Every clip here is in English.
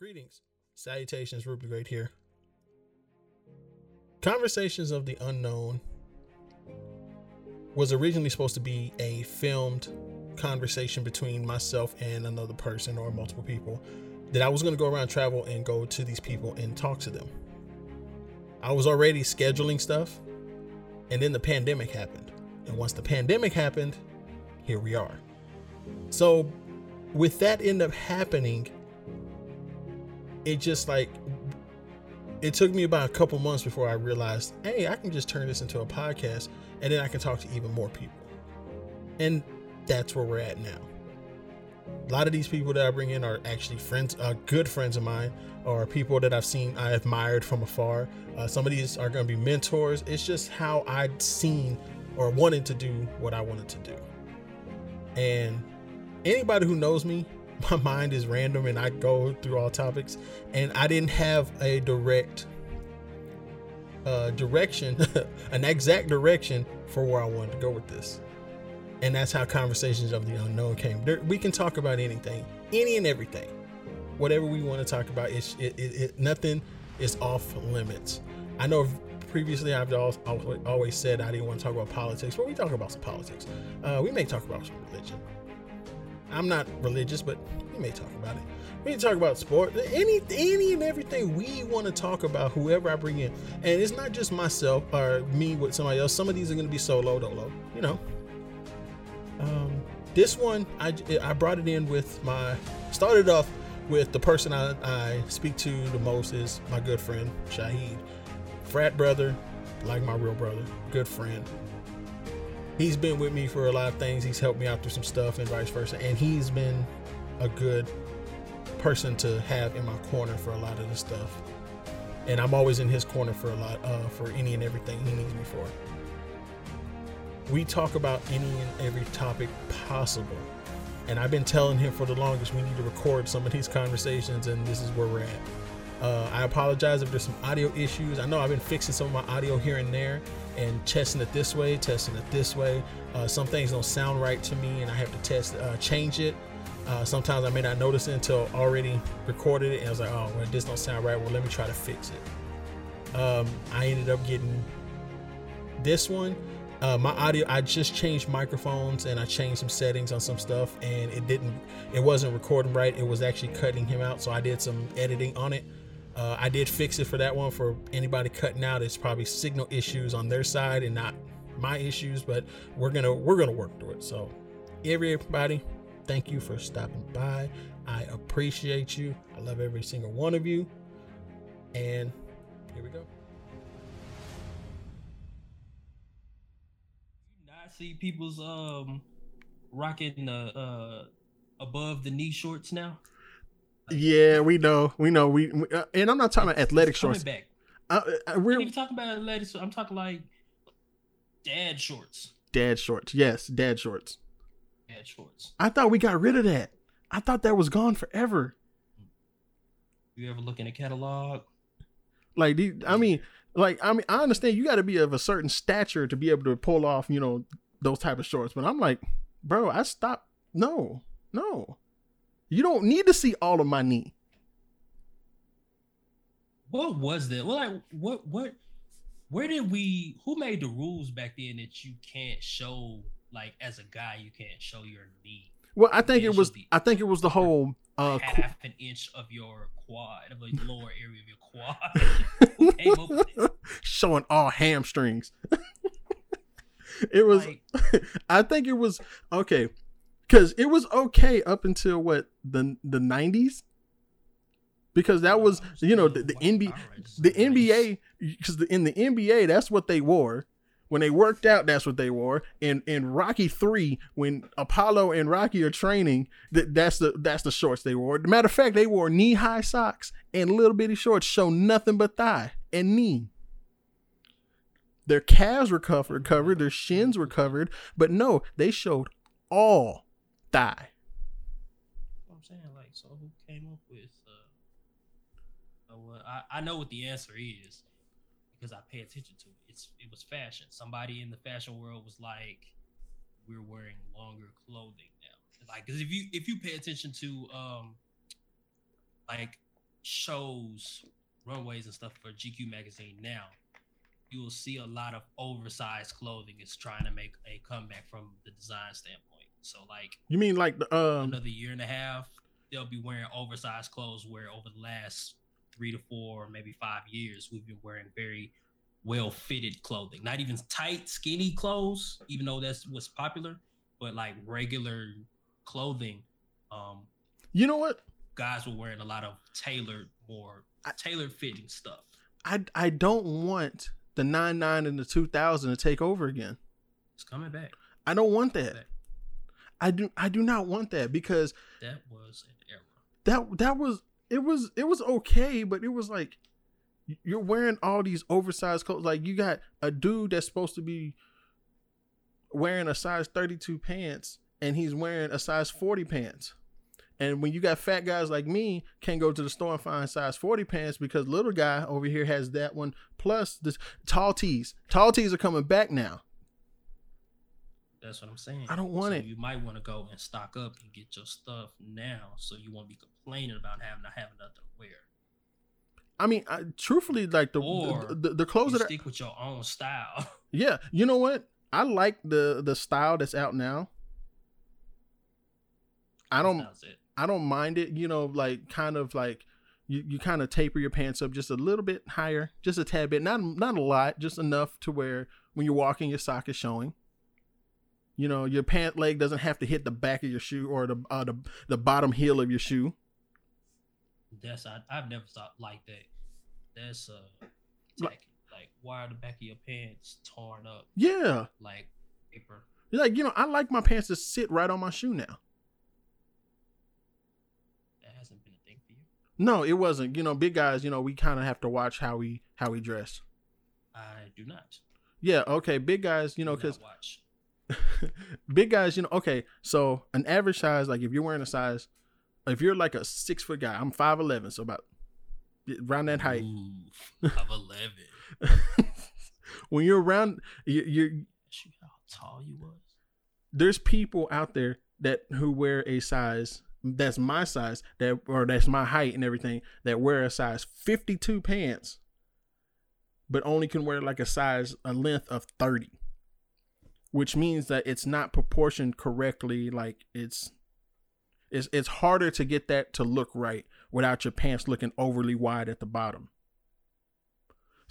Greetings, salutations, Ruby Great here. Conversations of the Unknown was originally supposed to be a filmed conversation between myself and another person or multiple people that I was going to go around travel and go to these people and talk to them. I was already scheduling stuff, and then the pandemic happened. And once the pandemic happened, here we are. So, with that end up happening, it just like it took me about a couple months before I realized, hey, I can just turn this into a podcast and then I can talk to even more people. And that's where we're at now. A lot of these people that I bring in are actually friends, uh, good friends of mine, or people that I've seen, I admired from afar. Uh, some of these are going to be mentors. It's just how I'd seen or wanted to do what I wanted to do. And anybody who knows me my mind is random and I go through all topics, and I didn't have a direct uh, direction, an exact direction for where I wanted to go with this. And that's how conversations of the unknown came. There, we can talk about anything, any and everything, whatever we want to talk about. It's it, it, it nothing is off limits. I know previously I've always said I didn't want to talk about politics, but we talk about some politics. Uh, we may talk about some religion. I'm not religious, but we may talk about it. We talk about sport, any, any and everything we want to talk about. Whoever I bring in, and it's not just myself or me with somebody else. Some of these are going to be solo dolo, you know. Um, this one, I I brought it in with my started off with the person I, I speak to the most is my good friend Shahid, frat brother, like my real brother, good friend he's been with me for a lot of things. He's helped me out through some stuff and vice versa. And he's been a good person to have in my corner for a lot of the stuff. And I'm always in his corner for a lot, uh, for any and everything he needs me for. We talk about any and every topic possible. And I've been telling him for the longest we need to record some of these conversations, and this is where we're at. Uh, I apologize if there's some audio issues. I know I've been fixing some of my audio here and there, and testing it this way, testing it this way. Uh, some things don't sound right to me, and I have to test, uh, change it. Uh, sometimes I may not notice it until already recorded it, and I was like, "Oh, well, this don't sound right. Well, let me try to fix it." Um, I ended up getting this one. Uh, my audio, I just changed microphones and I changed some settings on some stuff, and it didn't, it wasn't recording right. It was actually cutting him out, so I did some editing on it uh, I did fix it for that one. For anybody cutting out, it's probably signal issues on their side and not my issues. But we're gonna we're gonna work through it. So, everybody, thank you for stopping by. I appreciate you. I love every single one of you. And here we go. Not see people's um rocking the uh above the knee shorts now. Yeah, we know, we know. We, we uh, and I'm not talking about athletic shorts. Back. Uh, uh, we're even talking about athletic. I'm talking like dad shorts. Dad shorts, yes, dad shorts. Dad shorts. I thought we got rid of that. I thought that was gone forever. You ever look in a catalog? Like, I mean, like, I mean, I understand you got to be of a certain stature to be able to pull off, you know, those type of shorts. But I'm like, bro, I stopped. No, no. You don't need to see all of my knee. What was that? Well, like what what where did we who made the rules back then that you can't show like as a guy you can't show your knee? Well, I think it was the, I think it was the whole uh half an inch of your quad, of the lower area of your quad. Showing all hamstrings. it was like, I think it was okay because it was okay up until what the the nineties. Because that was you know the, the NBA the NBA because in the NBA that's what they wore. When they worked out that's what they wore. And in rocky 3 when apollo and rocky are training that that's the that's the shorts they wore. Matter of fact they wore knee-high socks and little bitty shorts show nothing but thigh and knee. Their calves were covered covered their shins were covered but no they showed all die. I'm saying, like, so who came up with? Uh, uh, I I know what the answer is because I pay attention to it. It's it was fashion. Somebody in the fashion world was like, we're wearing longer clothing now. Like, because if you if you pay attention to um, like shows, runways and stuff for GQ magazine now, you will see a lot of oversized clothing is trying to make a comeback from the design standpoint. So like You mean like the um another year and a half, they'll be wearing oversized clothes where over the last three to four, maybe five years, we've been wearing very well fitted clothing. Not even tight, skinny clothes, even though that's what's popular, but like regular clothing. Um, you know what? guys were wearing a lot of tailored, more tailored fitting stuff. I I don't want the nine nine and the 2000 to take over again. It's coming back. I don't want that. I do I do not want that because That was an error. that that was it was it was okay, but it was like you're wearing all these oversized clothes. Like you got a dude that's supposed to be wearing a size 32 pants and he's wearing a size 40 pants. And when you got fat guys like me, can't go to the store and find size 40 pants because little guy over here has that one. Plus the tall tees. Tall tees are coming back now. That's what I'm saying. I don't want So it. You might want to go and stock up and get your stuff now, so you won't be complaining about having to have nothing to wear. I mean, I, truthfully, like the Or the, the, the clothes that are, stick with your own style. Yeah, you know what? I like the the style that's out now. I don't I don't mind it, you know, like kind of like you, you kind of taper your pants up just a little bit higher, just a tad bit, not not a lot, just enough to where when you're walking your sock is showing. You know, your pant leg doesn't have to hit the back of your shoe or the uh, the the bottom heel of your shoe. That's I, I've never thought like that. That's uh, Like- Like, why are the back of your pants torn up Yeah. like paper? Like, you know, I like my pants to sit right on my shoe now. That hasn't been a thing for you. No, it wasn't. You know, big guys, you know, we kind of have to watch how we how we dress. I do not. Yeah, okay, big guys, you know, because watch. big guys, you know, okay, so an average size, like if you're wearing a size, if you're like a six foot guy, I'm five eleven, so about around that height. Ooh, of when you're around, you, you're Shoot, how tall you was. there's people out there that who wear a size that's my size that or that's my height and everything that wear a size 52 pants but only can wear like a size a length of 30 which means that it's not proportioned correctly like it's it's it's harder to get that to look right without your pants looking overly wide at the bottom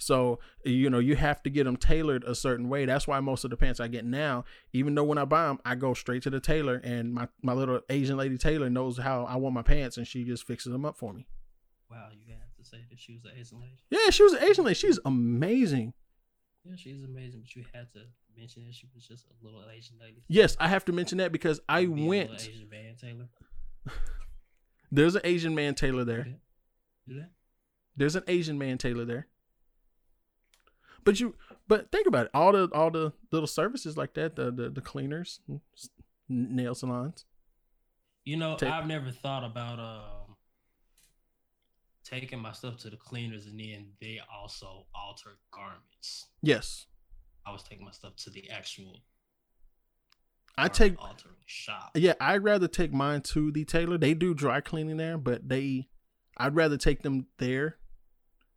so you know you have to get them tailored a certain way. That's why most of the pants I get now, even though when I buy them, I go straight to the tailor, and my my little Asian lady tailor knows how I want my pants, and she just fixes them up for me. Wow, you have to say that she was an Asian lady. Yeah, she was an Asian lady. She's amazing. Yeah, she's amazing, but you had to mention that she was just a little Asian lady. Yes, I have to mention that because I Be a went. Asian man tailor. There's an Asian man tailor there. Okay. Do that. There's an Asian man tailor there. But you, but think about it. All the all the little services like that, the the, the cleaners, nail salons. You know, I've never thought about um taking my stuff to the cleaners and then they also alter garments. Yes, I was taking my stuff to the actual I take altering shop. Yeah, I'd rather take mine to the tailor. They do dry cleaning there, but they I'd rather take them there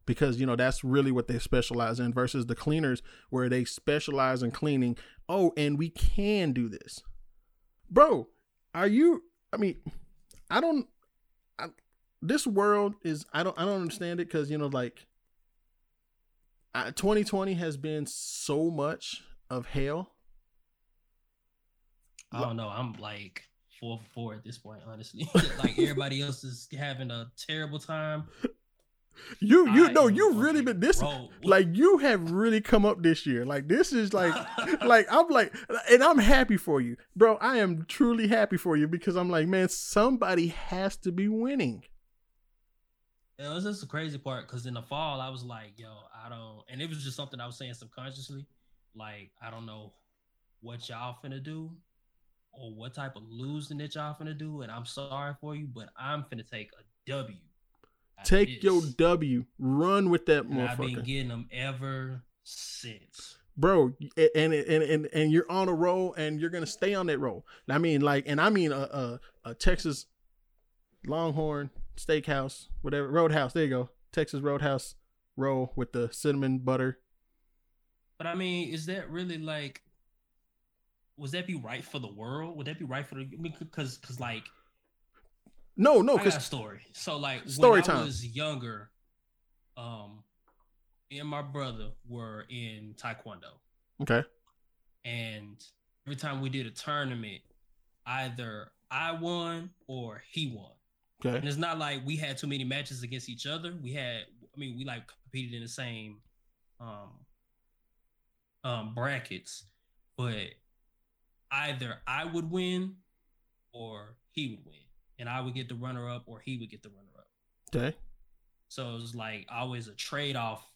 because you know that's really what they specialize in versus the cleaners where they specialize in cleaning. Oh, and we can do this. Bro, are you I mean, I don't I, this world is I don't I don't understand it cuz you know like I, 2020 has been so much of hell. I don't know. I'm like four for four at this point, honestly. like everybody else is having a terrible time. You you know you really been this like you have really come up this year. Like this is like like I'm like and I'm happy for you. Bro, I am truly happy for you because I'm like, man, somebody has to be winning. It was just the crazy part because in the fall I was like, yo, I don't, and it was just something I was saying subconsciously, like I don't know what y'all finna do or what type of losing that y'all finna do, and I'm sorry for you, but I'm finna take a W. Take your. W, run with that and I've been getting them ever since. Bro, and, and and and you're on a roll and you're to stay on that roll. I mean like and I mean a a, a Texas Longhorn steakhouse, whatever Roadhouse. There you go, Texas Roadhouse roll with the cinnamon butter. But I mean, is that really like? Was that be right for the world? Would that be right for the? I mean, because because like No, no, because story. So like Story when time. I was younger, um, me and my brother were in Taekwondo, okay, and every time we did a tournament, either I won or he won. And it's not like we had too many matches against each other. We had, I mean, we like competed in the same um um brackets, but either I would win or he would win. And I would get the runner up or he would get the runner up. okay, So it was like always a trade off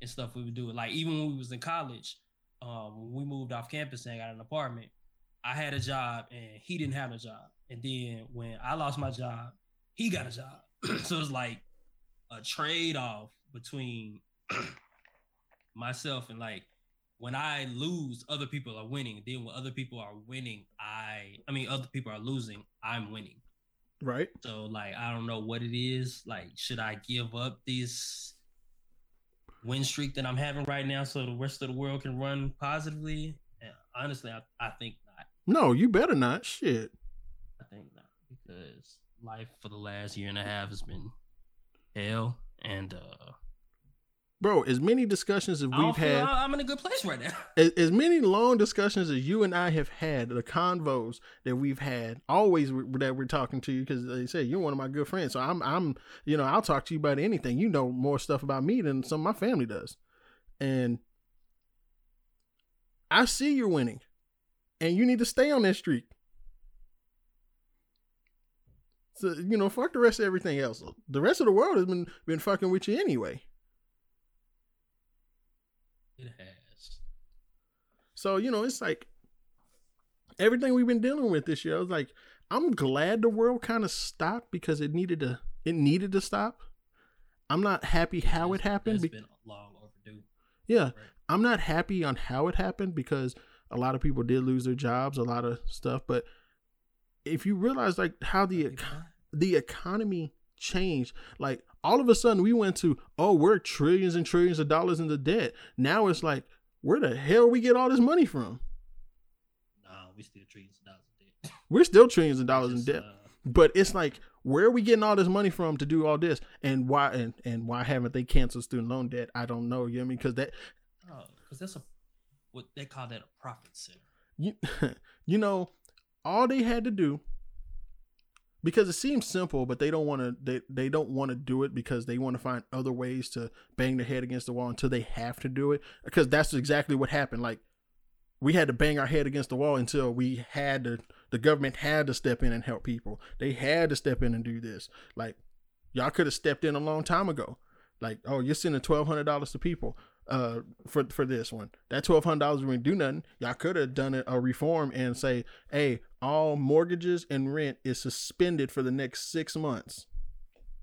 and stuff we would do. Like even when we was in college, um, when we moved off campus and got an apartment, I had a job and he didn't have a job. And then when I lost my job, he got a job. so it's like a trade off between myself and like when I lose, other people are winning. Then when other people are winning, I I mean other people are losing, I'm winning. right. So like I don't know what it is. Like, should I give up this win streak that I'm having right now so the rest of the world can run positively? And honestly, I, I think not. No, you better not. Shit. I think not because life for the last year and a half has been hell, and uh, Bro, as many discussions as we've had, I'm in a good place right now. as, as many long discussions as you and I have had, the convos that we've had, always w- that we're talking to you because they say you're one of my good friends. So I'm, I'm, you know, I'll talk to you about anything. You know more stuff about me than some of my family does, and I see you're winning, and you need to stay on that streak. So you know, fuck the rest of everything else. The rest of the world has been been fucking with you anyway. It has. So, you know, it's like everything we've been dealing with this year. I was like, I'm glad the world kind of stopped because it needed to it needed to stop. I'm not happy how it happened. That's be- been long overdue. yeah, Right. I'm not happy on how it happened because a lot of people did lose their jobs, a lot of stuff, but if you realize like how the econ- the economy changed. Like all of a sudden we went to, oh, we're trillions and trillions of dollars in the debt. Now it's like, where the hell we get all this money from? No, we still trillions of dollars in debt. We're still trillions of dollars in debt. uh, But it's like, where are we getting all this money from to do all this? And why and, and why haven't they canceled student loan debt? I don't know. You know what I mean? Because that Oh, because that's a what they call that a profit center. you you know, all they had to do because it seems simple, but they don't want to they, they don't want to do it because they want to find other ways to bang their head against the wall until they have to do it. Because that's exactly what happened. Like we had to bang our head against the wall until we had to the government had to step in and help people. They had to step in and do this. Like y'all could have stepped in a long time ago. Like, oh, you're sending twelve hundred dollars to people uh for for this one. That twelve hundred dollars wouldn't do nothing. Y'all could have done a, a reform and say, hey, all mortgages and rent is suspended for the next six months.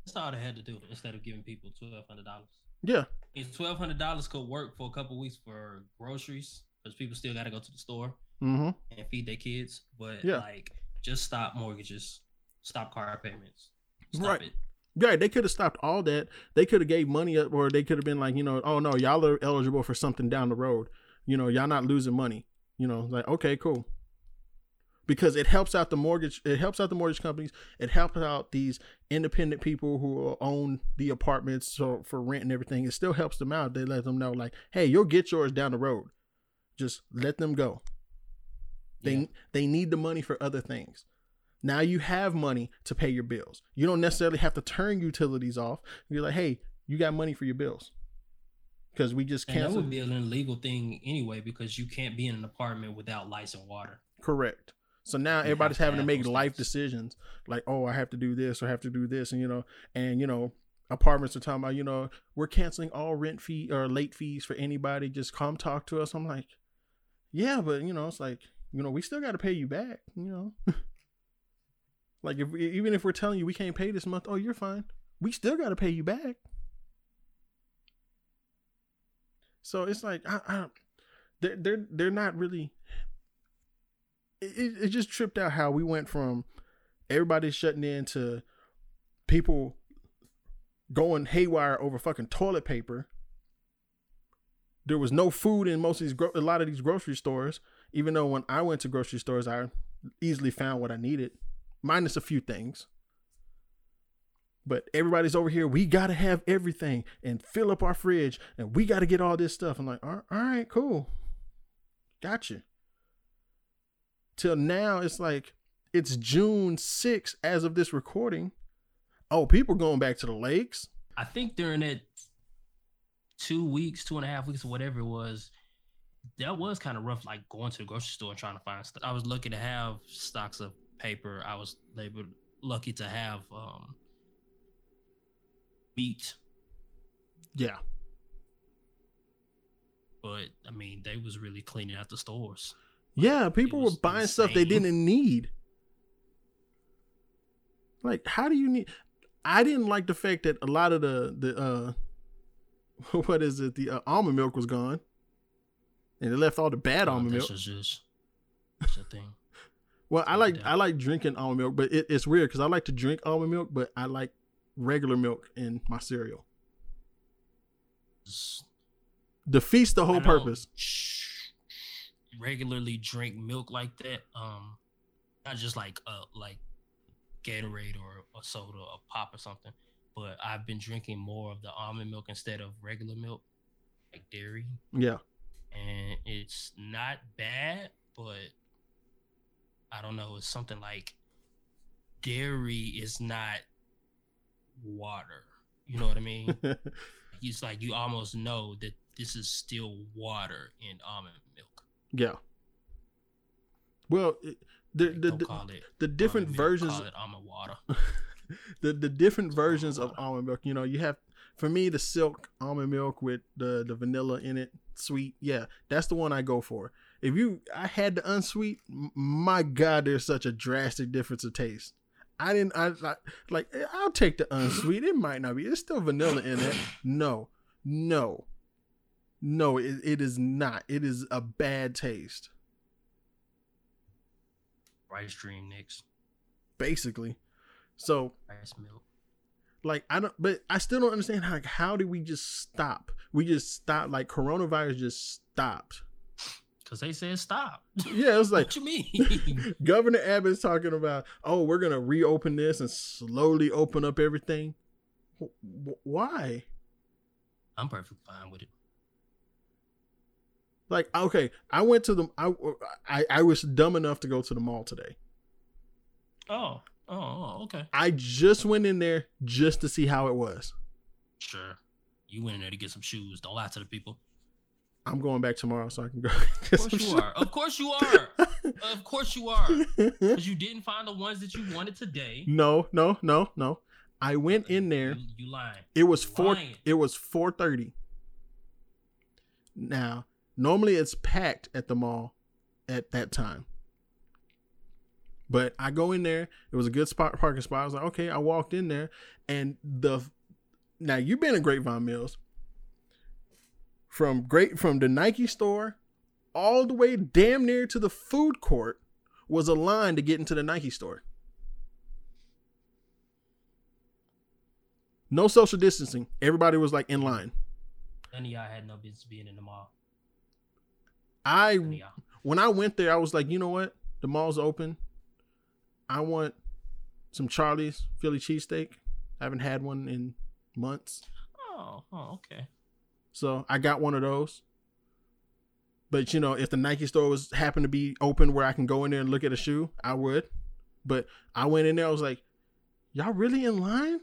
That's all they had to do instead of giving people twelve hundred dollars. Yeah, If twelve hundred dollars could work for a couple weeks for groceries, because people still got to go to the store mm-hmm. and feed their kids, but Yeah. like just stop mortgages, stop car payments, stop Right. it. Right, they could have stopped all that. They could have gave money up, or they could have been like, you know, oh no, y'all are eligible for something down the road. You know, y'all not losing money. You know, like okay, cool. Because it helps out the mortgage. It helps out the mortgage companies. It helps out these independent people who own the apartments so for rent and everything. It still helps them out. They let them know, like, hey, you'll get yours down the road. Just let them go. They Yeah. they need the money for other things. Now you have money to pay your bills. You don't necessarily have to turn utilities off. You're like, hey, you got money for your bills. Because we just And that would be an illegal thing anyway because you can't be in an apartment without lights and water. Correct. So now everybody's having to have make life things. decisions like, oh, I have to do this or I have to do this. And, you know, and, you know, apartments are talking about, you know, we're canceling all rent fee or late fees for anybody. Just come talk to us. I'm like, yeah, but, you know, it's like, you know, we still got to pay you back, you know. like, if even if we're telling you we can't pay this month, oh, you're fine. We still got to pay you back. So it's like, I, I, they're, they're, they're not really it, it just tripped out how we went from everybody shutting in to people going haywire over fucking toilet paper. There was no food in most of these gro- a lot of these grocery stores. Even though when I went to grocery stores, I easily found what I needed, minus a few things. But everybody's over here. We gotta have everything and fill up our fridge, and we gotta get all this stuff. I'm like, all right, cool, gotcha. Till now, it's like it's June 6th as of this recording. Oh, people going back to the lakes. I think during that two weeks, two and a half weeks, whatever it was, that was kind of rough. Like going to the grocery store and trying to find stuff. I was lucky to have stocks of paper. I was able, lucky to have um, meat. Yeah. But I mean, they was really cleaning out the stores. Yeah, people were buying stuff they didn't need. Like, how do you need? I didn't like the fact that a lot of the the uh, what is it? The uh, almond milk was gone, and they left all the bad Uh, almond milk. just, just that's a thing. Well, I like. I like drinking almond milk, but it, it's weird because I like to drink almond milk, but I like regular milk in my cereal. Defeats the whole purpose. Regularly drink milk like that. Um, not just like uh like Gatorade or a soda or pop or something. But I've been drinking more of the almond milk instead of regular milk, like dairy, Yeah, and it's not bad, but I don't know. It's something like dairy is not water. You know what I mean? it's like you almost know that this is still water in almond milk. yeah. Well, it, the Like, the the, the different milk, versions it almond water. the the different versions of almond milk. You know, you have for me the silk almond milk with the the vanilla in it, sweet. Yeah, that's the one I go for. If you, I had the unsweet. My God, there's such a drastic difference of taste. I didn't. I, I like. eh, I'll take the unsweet. It might not be. It's still vanilla in it. No, no, no. It, it is not. It is a bad taste. Rice dream next. Basically. So Rice milk. like I don't but I still don't understand how like, how did we just stop? We just stopped like coronavirus just stopped. Cause they said stop. Yeah, it was like what you mean? Governor Abbott's talking about, oh, we're gonna reopen this and slowly open up everything. Wh- Why? I'm perfectly fine with it. Like, okay, I went to the I, I I was dumb enough to go to the mall today. Oh, oh, oh, okay. I just went in there just to see how it was. Sure. You went in there to get some shoes. Don't lie to the people. I'm going back tomorrow so I can go. Of course you are. Of course you are. Of course you are. Because you didn't find the ones that you wanted today. no, no, no, no. I went in there. You, you lying. It was four. Lying. It was four thirty. Now, normally it's packed at the mall at that time. But I go in there. It was a good spot, parking spot. I was like, okay. I walked in there, and the now you've been in Grapevine Mills. From great from the Nike store, all the way damn near to the food court, was a line to get into the Nike store. No social distancing. Everybody was like in line. None of y'all had no business being in the mall. I None of y'all. when I went there, I was like, you know what? The mall's open. I want some Charlie's Philly cheesesteak. I haven't had one in months. Oh, oh, okay. So I got one of those. But you know, if the Nike store was happened to be open where I can go in there and look at a shoe, I would. But I went in there, I was like, Y'all really in line?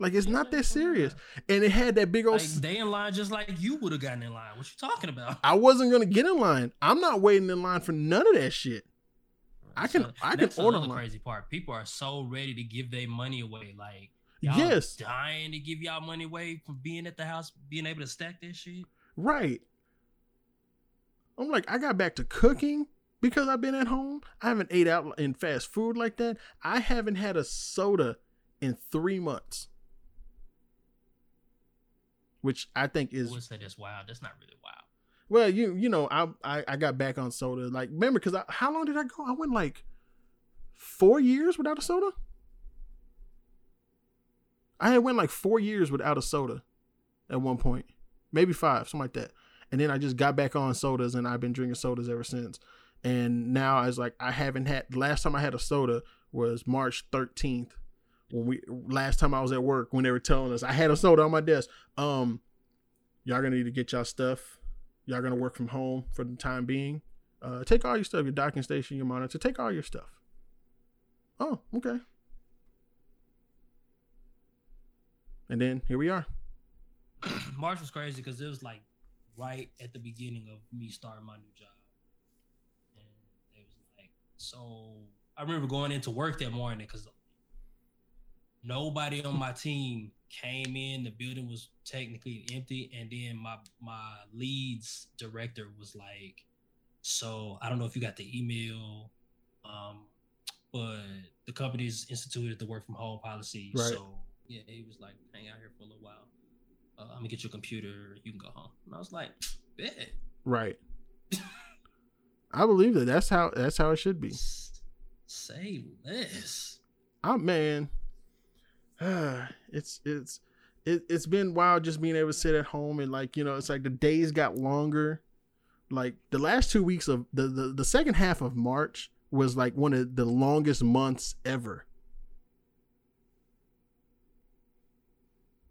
Like it's not that serious. And it had that big old Like they in line just like you would have gotten in line. What you talking about? I wasn't gonna get in line. I'm not waiting in line for none of that shit. I can- I can that's order online. crazy part. People are so ready to give their money away. Like y'all Yes. dying to give y'all money away from being at the house, being able to stack that shit. Right. I'm like, I got back to cooking because I've been at home. I haven't ate out in fast food like that. I haven't had a soda in three months. Which I think I is would say that's wild. That's not really wild. well, you you know, I I, I got back on soda. Like remember, because I, how long did I go? I went like four years without a soda. I had went like four years without a soda at one point, maybe five, something like that. And then I just got back on sodas, and I've been drinking sodas ever since. And now I was like, I haven't had. Last time I had a soda was March 13th when we last time I was at work when they were telling us I had a soda on my desk. Um, y'all gonna need to get y'all stuff. Y'all gonna work from home for the time being. Uh, take all your stuff, your docking station, your monitor. Take all your stuff. Oh, okay. And then here we are. March was crazy because it was like right at the beginning of me starting my new job, and it was like so. I remember going into work that morning because nobody on my team came in. The building was technically empty, and then my my leads director was like, "So I don't know if you got the email, um, but the company's instituted the work from home policy. Right. So yeah, he was like, hang out here for a little while. Uh, I'm gonna get your computer. You can go home." And I was like, "Bet." Right. I believe that. That's how. That's how it should be. Say less. Oh man, it's it's it, it's been wild just being able to sit at home and like you know it's like the days got longer. Like the last two weeks of the the, the second half of March was like one of the longest months ever.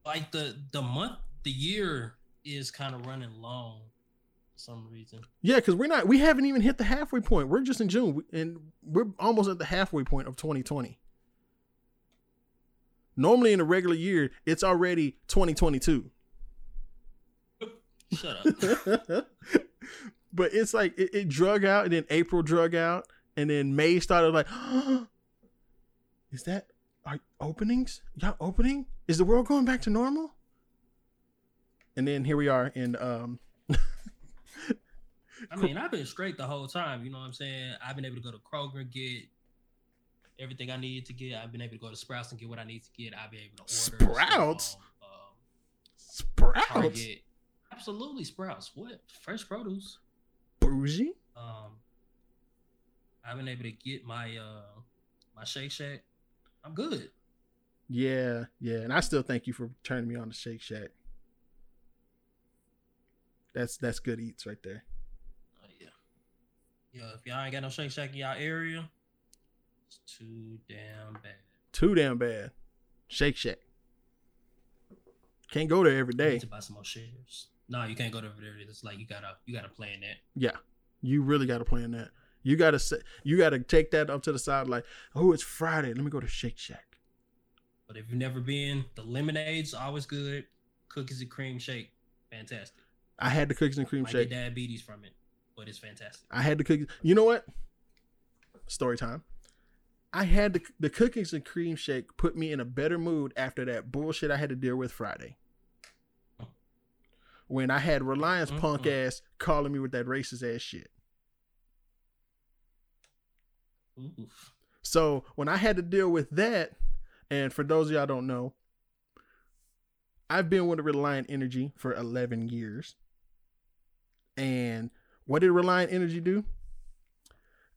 Like the the month, the year is kind of running long for some reason. Yeah, because we're not we haven't even hit the halfway point. We're just in June and we're almost at the halfway point of 2020. Normally in a regular year, it's already 2022. Shut up. but it's like it, it drug out and then April drug out and then May started like is that are openings? Y'all opening? Is the world going back to normal? And then here we are in um I mean, I've been straight the whole time. You know what I'm saying? I've been able to go to Kroger and get everything I needed to get. I've been able to go to Sprouts and get what I need to get. I've been able to order Sprouts? um, Sprouts Target. Absolutely, Sprouts. What fresh produce? bougie. Um, I've been able to get my uh my Shake Shack. I'm good. Yeah, yeah, and I still thank you for turning me on to Shake Shack. That's that's good eats right there. Oh yeah. Yeah, if y'all ain't got no Shake Shack in y'all area, it's too damn bad. Too damn bad. Shake Shack. Can't go there every day. To buy some more shares. No, you can't go there. It's like you gotta you gotta plan that. Yeah, you really got to plan that. You got to say, you got to take that up to the side. Like, oh, it's Friday. Let me go to Shake Shack. But if you've never been, the lemonade's always good. Cookies and cream shake, fantastic. I had the cookies and cream Might shake. get diabetes from it, but it's fantastic. I had the cookies. You know what? Story time. I had the the cookies and cream shake put me in a better mood after that bullshit I had to deal with Friday. When I had Reliant's mm-hmm. punk Mm-mm. ass calling me with that racist ass shit. Oof. So when I had to deal with that, and for those of y'all don't know, I've been with Reliant Energy for 11 years. And what did Reliant Energy do?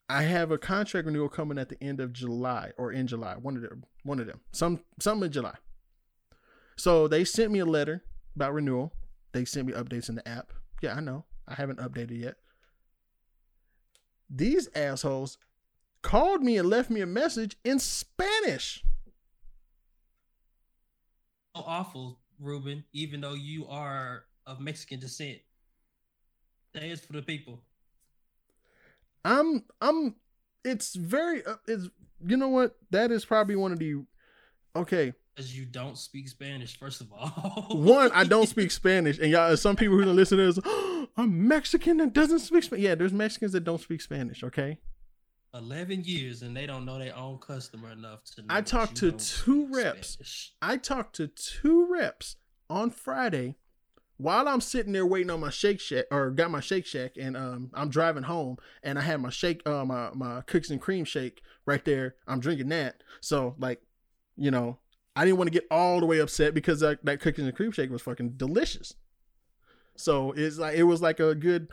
I have a contract renewal coming at the end of July or in July, one of them, one of them, some some in July. So they sent me a letter about renewal. They sent me updates in the app. Yeah, I know. I haven't updated yet. These assholes called me and left me a message in Spanish. So awful, Ruben. Even though you are of Mexican descent, that is for the people. I'm I'm it's very uh, it's you know what? That is probably one of the okay. Because you don't speak Spanish, first of all. One, I don't speak Spanish, and y'all some people who listen to this, oh, I'm Mexican that doesn't speak Spanish. Yeah, there's Mexicans that don't speak Spanish, okay? 11 years and they don't know their own customer enough to know I talked to two reps. Spanish. I talked to two reps on Friday while I'm sitting there waiting on my Shake Shack or got my Shake Shack and um I'm driving home and I had my shake uh my my cookies and cream shake right there. I'm drinking that. So like, you know, I didn't want to get all the way upset because that, that cookies and cream shake was fucking delicious. So it's like it was like a good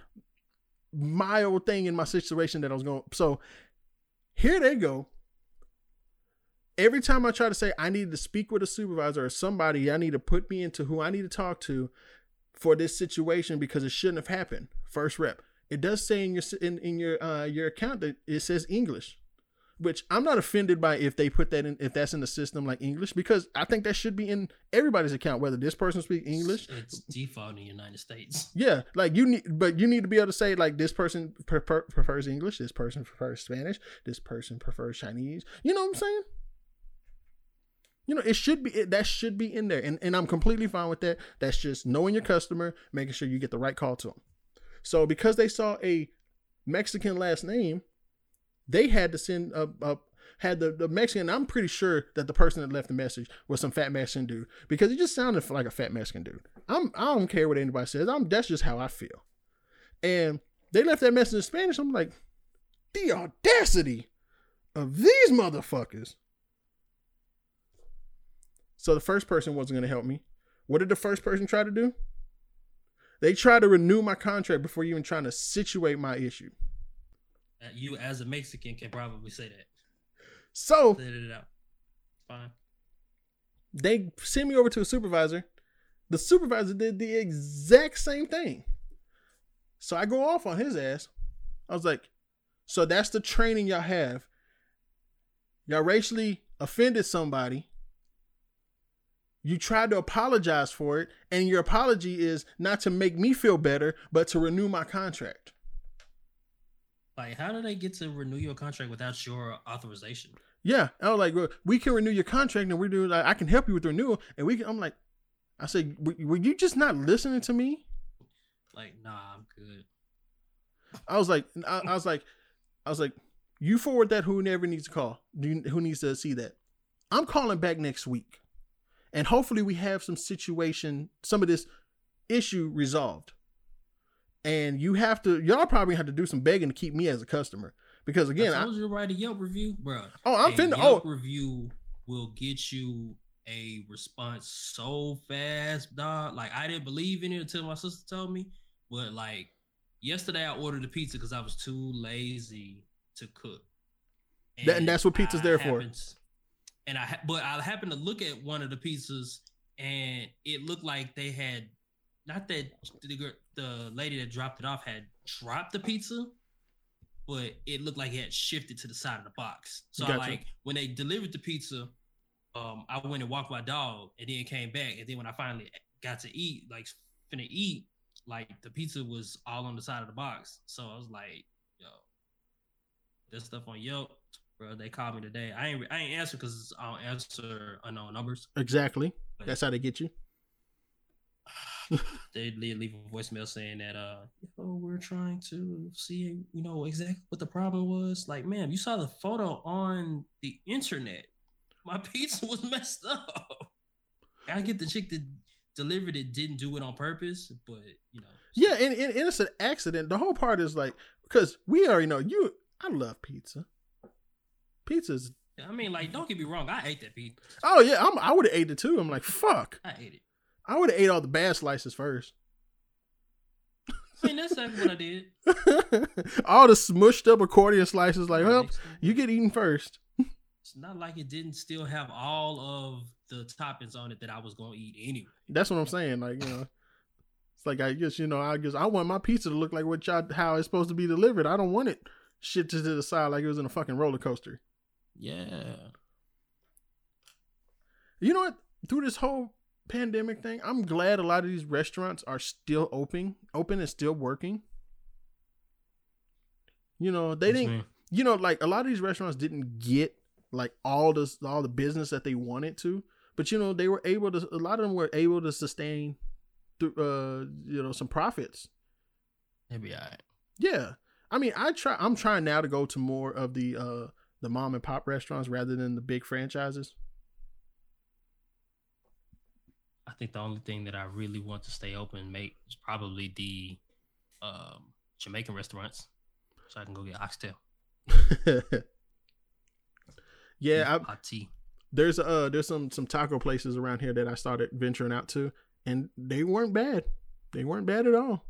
mild thing in my situation that I was going. So here they go. every time I try to say I need to speak with a supervisor or somebody, I need to put me into who I need to talk to for this situation because it shouldn't have happened. First rep. It does say in your in, in your uh, your account that it says English, which I'm not offended by if they put that in if that's in the system like English because I think that should be in everybody's account whether this person speaks English. It's default in the United States. Yeah, like you need, but you need to be able to say like this person prefer, prefers English, this person prefers Spanish, this person prefers Chinese. You know what I'm saying? You know, it should be it, that should be in there, and and I'm completely fine with that. That's just knowing your customer, making sure you get the right call to them. So because they saw a Mexican last name, they had to send a, a had the, the Mexican. I'm pretty sure that the person that left the message was some fat Mexican dude because he just sounded like a fat Mexican dude. I'm I don't care what anybody says. I'm that's just how I feel. And they left that message in Spanish. I'm like, the audacity of these motherfuckers. So the first person wasn't going to help me. What did the first person try to do? They tried to renew my contract before even trying to situate my issue. You, as a Mexican, can probably say that. So Set it out. Fine. they sent me over to a supervisor. The supervisor did the exact same thing. So I go off on his ass. I was like, so that's the training y'all have. Y'all racially offended somebody. You tried to apologize for it, and your apology is not to make me feel better, but to renew my contract. Like, how do they get to renew your contract without your authorization? Yeah, I was like, we can renew your contract, and we're doing. Like, I can help you with the renewal, and we can. I'm like, I said, were, were you just not listening to me? Like, nah, I'm good. I was like, I, I was like, I was like, you forward that whoever needs to call, who needs to see that. I'm calling back next week, and hopefully we have some situation, some of this issue resolved. And you have to, y'all probably have to do some begging to keep me as a customer because again, I I, told you to write a Yelp review, bro. oh, I'm finna, Yelp oh, review will get you a response so fast, dog. Like I didn't believe in it until my sister told me. But like yesterday, I ordered a pizza because I was too lazy to cook. That- and that's what pizza's I there for. And I, but I happened to look at one of the pizzas, and it looked like they had, not that the, the lady that dropped it off had dropped the pizza, but it looked like it had shifted to the side of the box. So I like when they delivered the pizza, um, I went and walked my dog, and then came back, and then when I finally got to eat, like finna eat, like the pizza was all on the side of the box. So I was like, yo, this stuff on Yelp, bro. They called me today. I ain't I ain't answer because I don't answer unknown numbers. exactly. That's how they get you. they leave, a voicemail saying that uh oh we're trying to see you know exactly what the problem was like ma'am you saw the photo on the internet my pizza was messed up i get the chick that delivered it didn't do it on purpose but you know Yeah, and, and, and it's an accident. The whole part is like because we already know you. I love pizza. Pizza's. i mean like don't get me wrong i ate that pizza Oh yeah, I'm, I would have ate it too. I'm like fuck. i ate it I would have ate all the bad slices first. i mean that's exactly what i did all the smushed up accordion slices. Like, well, you get eaten first. it's not like it didn't still have all of the toppings on it that i was gonna eat anyway That's what I'm saying. Like, you know, it's like I guess you know, I guess I want my pizza to look like what y'all how it's supposed to be delivered. I don't want it shit to the side like it was in a fucking roller coaster. yeah You know what? Through this whole pandemic thing, I'm glad a lot of these restaurants are still open, open and still working. You know, they Yes, didn't. ma'am. You know, like a lot of these restaurants didn't get like all the all the business that they wanted to, but you know they were able to. A lot of them were able to sustain, through uh, you know, some profits. It'll be all right. Yeah, I mean, I try. I'm trying now to go to more of the uh the mom and pop restaurants rather than the big franchises. I think the only thing that I really want to stay open make is probably the um, Jamaican restaurants, so I can go get oxtail. yeah, I, hot tea. there's uh there's some some taco places around here that I started venturing out to, and they weren't bad. They weren't bad at all.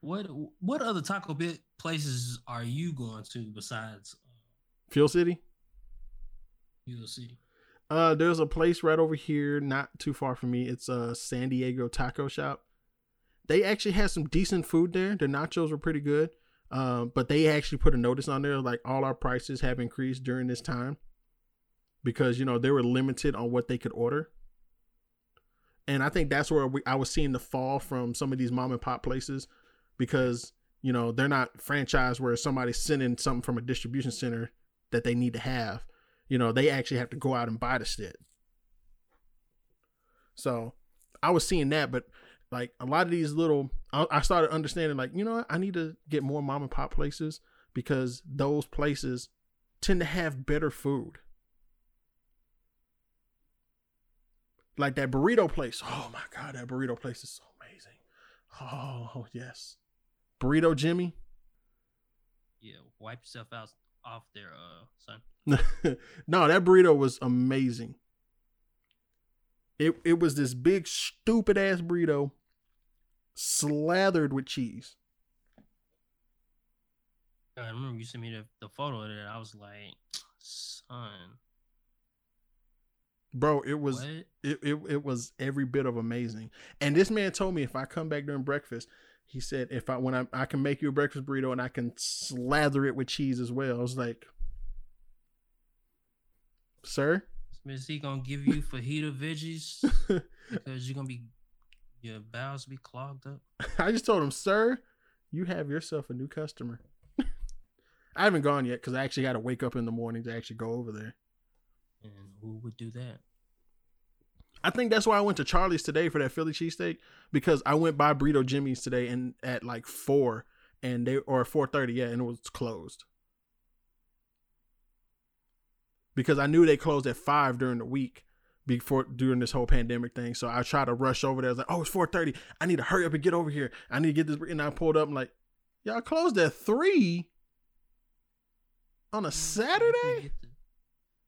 What what other taco bit places are you going to besides? uh, Fuel City. Fuel City. Uh, there's a place right over here, not too far from me. It's a San Diego taco shop. They actually had some decent food there. Their nachos were pretty good. Um, but they actually put a notice on there like all our prices have increased during this time because you know they were limited on what they could order. And I think that's where we, I was seeing the fall from some of these mom and pop places because you know they're not franchised where somebody's sending something from a distribution center that they need to have you know, they actually have to go out and buy the shit. So I was seeing that, but like a lot of these little, I started understanding like, you know what? I need to get more mom and pop places because those places tend to have better food. Like that burrito place. Oh my God, that burrito place is so amazing. Oh, yes. Burrito Jimmy. Yeah, wipe yourself out off there, uh, son. no, that burrito was amazing. It it was this big stupid ass burrito slathered with cheese. I remember you sent me the, the photo of it. I was like, son. Bro, it was it, it it was every bit of amazing. And this man told me if I come back during breakfast, he said if I when I I can make you a breakfast burrito and I can slather it with cheese as well. I was like, sir. Is he gonna give you fajita veggies because you're gonna be your bowels be clogged up? I just told him, sir, you have yourself a new customer. I haven't gone yet because I actually got to wake up in the morning to actually go over there. And who would do that? I think that's why I went to Charlie's today for that Philly cheesesteak because I went by Burrito Jimmy's today and at like four and they or four thirty, yeah, and it was closed because I knew they closed at five during the week before during this whole pandemic thing. So I tried to rush over there. I was like, oh, it's 4:30. I need to hurry up and get over here. I need to get this. And I pulled up. I'm like, y'all closed at three on a Saturday.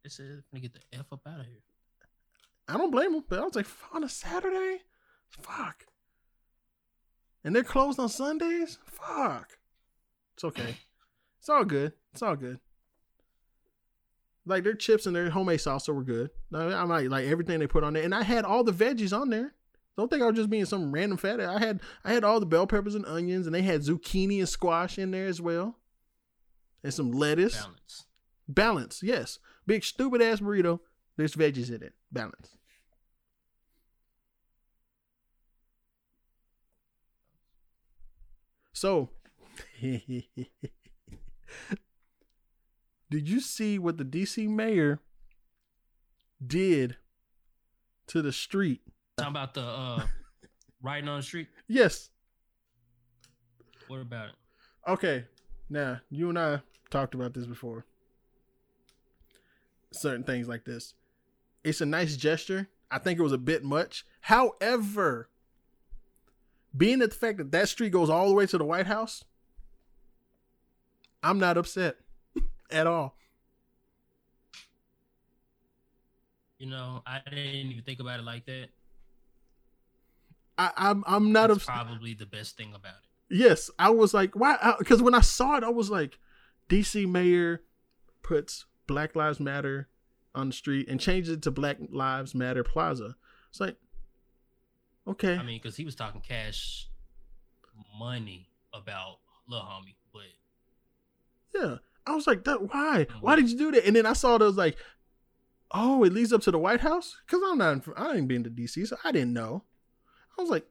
They said to get the f up out of here. I don't blame them, but I was like, on a Saturday, fuck. And they're closed on Sundays. Fuck. It's okay. It's all good. It's all good. Like their chips and their homemade salsa were good. I like like everything they put on there, and I had all the veggies on there. Don't think I was just being some random fat. I had I had all the bell peppers and onions, and they had zucchini and squash in there as well, and some lettuce. Balance. Balance, yes. Big stupid ass burrito. There's veggies in it. Balance. So, Did you see what the DC mayor did to the street? Talking about the uh riding on the street? Yes. What about it? Okay. Now, you and I talked about this before. Certain things like this. It's a nice gesture. I think it was a bit much. However, being at the fact that that street goes all the way to the White House, I'm not upset at all. You know, I didn't even think about it like that. I, I'm I'm not That's probably the best thing about it. Yes, I was like, why? Because when I saw it, I was like, DC mayor puts Black Lives Matter on the street and changes it to Black Lives Matter Plaza. It's like, okay. I mean, because he was talking cash money about Lil Homie, but yeah, I was like, that why? Why did you do that? And then I saw those like, oh, it leads up to the White House? Because I'm not, I ain't been to DC, so I didn't know. I was like,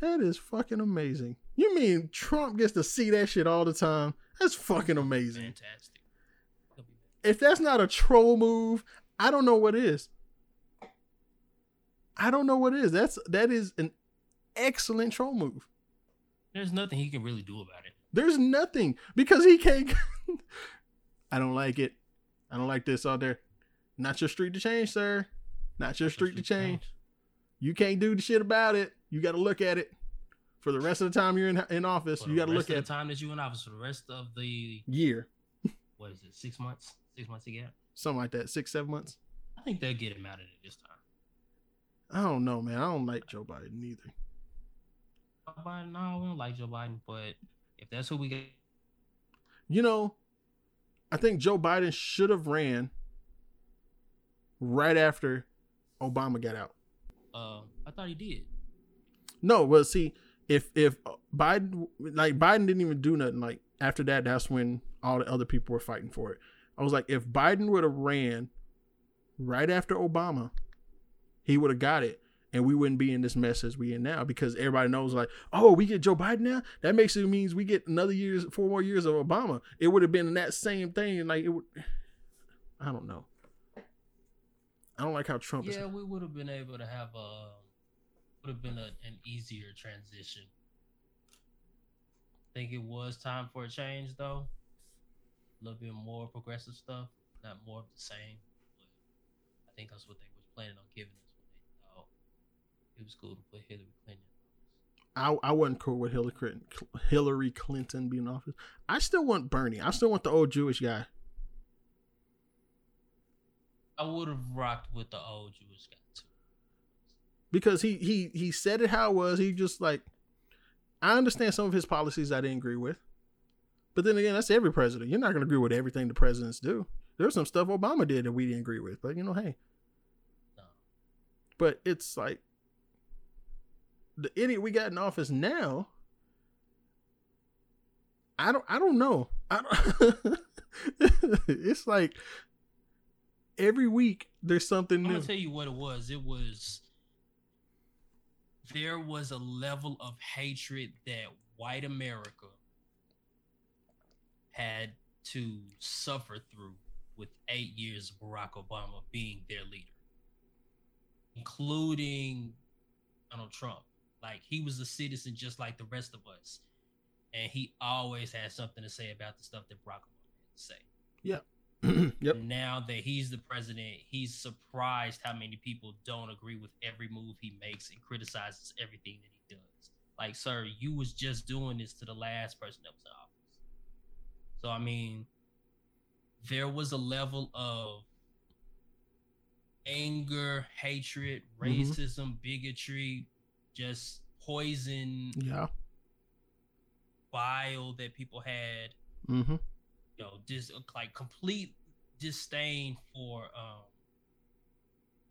that is fucking amazing. You mean Trump gets to see that shit all the time? That's fucking amazing. Fantastic. If that's not a troll move, I don't know what is. I don't know what it is. That's that is an excellent troll move. There's nothing he can really do about it. There's nothing because he can't. I don't like it. I don't like this out there. Not your street to change, sir. Not your street to change. You can't do the shit about it. You got to look at it for the rest of the time you're in in office. you got to look at the time that you're in office for the rest of the year. what is it? Six months? Six months to get? Something like that. Six, seven months. I think they'll get him out of it this time. I don't know, man. I don't like Joe Biden either. Joe Biden, no, we don't like Joe Biden, but if that's who we get, you know, I think Joe Biden should have ran right after Obama got out. Uh, I thought he did. No, well, see, if if Biden like Biden didn't even do nothing like after that, that's when all the other people were fighting for it. I was like, if Biden would have ran right after Obama, he would have got it, and we wouldn't be in this mess as we in now because everybody knows like, oh, we get Joe Biden now. That makes it means we get another years, four more years of Obama. It would have been that same thing. Like it would, I don't know. I don't like how Trump Yeah, is. we would have been able to have um, a would have been a, an easier transition. I Think it was time for a change though. A little bit more progressive stuff, not more of the same. But I think that's what they was planning on giving us it was cool to put Hillary Clinton. I, I wasn't cool with Hillary Clinton, Hillary Clinton being in office. I still want Bernie. I still want the old Jewish guy. I would have rocked with the old Jewish guy too. because he he he said it how it was. He just like I understand some of his policies I didn't agree with, but then again, that's every president. You're not going to agree with everything the presidents do. There's some stuff Obama did that we didn't agree with, but you know, hey. No. But it's like the idiot we got in office now. I don't. I don't know. I don't, it's like every week there's something I'm new. gonna tell you what it was. It was there was a level of hatred that white America had to suffer through with eight years of Barack Obama being their leader, including Donald Trump. Like he was a citizen just like the rest of us, and he always had something to say about the stuff that Barack Obama had to say. Yeah. yep. Now that he's the president, he's surprised how many people don't agree with every move he makes and criticizes everything that he does. Like, sir, you was just doing this to the last person that was in office. So I mean, there was a level of anger, hatred, Mhm. racism, bigotry, just poison, Yeah. bile that people had Mm-hmm. you know, just like complete disdain for um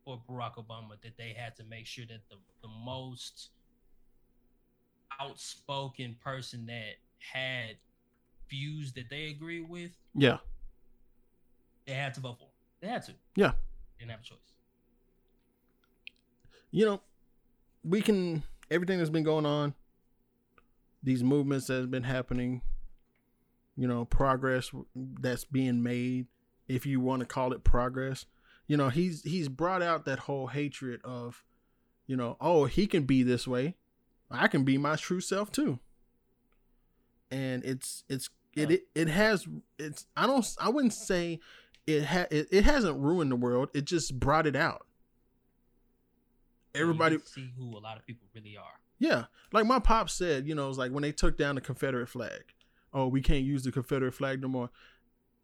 for Barack Obama that they had to make sure that the the most outspoken person that had views that they agree with, Yeah. they had to vote for. Him. They had to. Yeah. They didn't have a choice. you know, we can everything that's been going on, these movements that have been happening, you know, progress that's being made, if you want to call it progress. You know, he's he's brought out that whole hatred of, you know, oh, he can be this way. I can be my true self too. And it's it's it it, it has it's I don't I wouldn't say it ha it, it hasn't ruined the world. It just brought it out everybody see who a lot of people really are. yeah. Like my pop said you know it's like when they took down the confederate flag. Oh we can't use the confederate flag no more.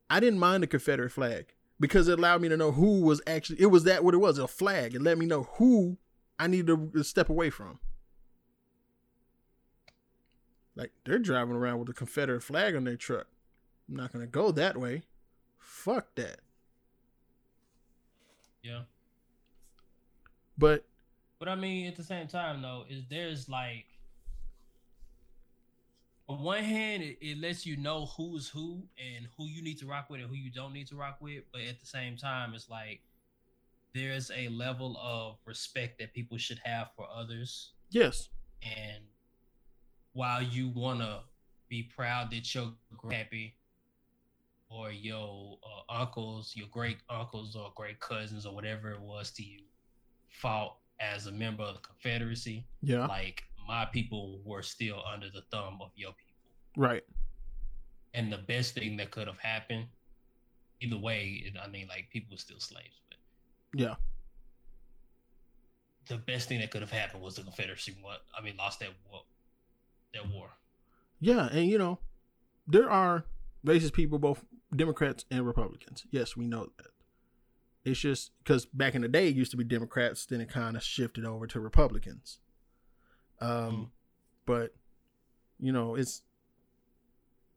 I didn't mind the confederate flag because it allowed me to know who was actually it was that what it was a flag. It let me know who i need to step away from. Like they're driving around with a confederate flag on their truck. I'm not gonna go that way. Fuck that. Yeah. but But I mean, at the same time, though, is there's like, on one hand, it, it lets you know who's who and who you need to rock with and who you don't need to rock with. But at the same time, it's like there's a level of respect that people should have for others. yes And while you wanna be proud that your grandpappy or your uh, uncles, your great uncles or great cousins or whatever it was to you, fought as a member of the Confederacy, yeah like my people were still under the thumb of your people. right And the best thing that could have happened, either way, I mean, like people were still slaves, but yeah the best thing that could have happened was the Confederacy. What I mean, lost that war. That war. Yeah, and you know, there are racist people, both Democrats and Republicans. Yes, we know that. It's just because back in the day, it used to be Democrats, then it kind of shifted over to Republicans. Um, Mm. but you know, it's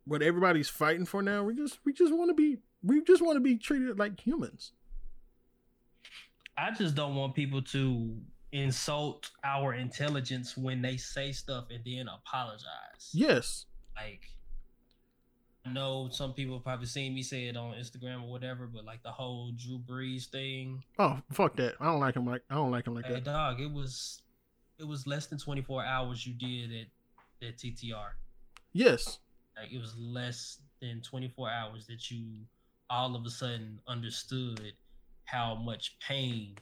what everybody's fighting for now. We just we just want to be we just want to be treated like humans. I just don't want people to insult our intelligence when they say stuff and then apologize. Yes. Like know some people probably seen me say it on Instagram or whatever, but like the whole Drew Brees thing. Oh fuck that! I don't like him like I don't like him like Hey that. dog, it was it was less than 24 hours you did at at TTR. Yes. Like it was less than 24 hours that you all of a sudden understood how much pain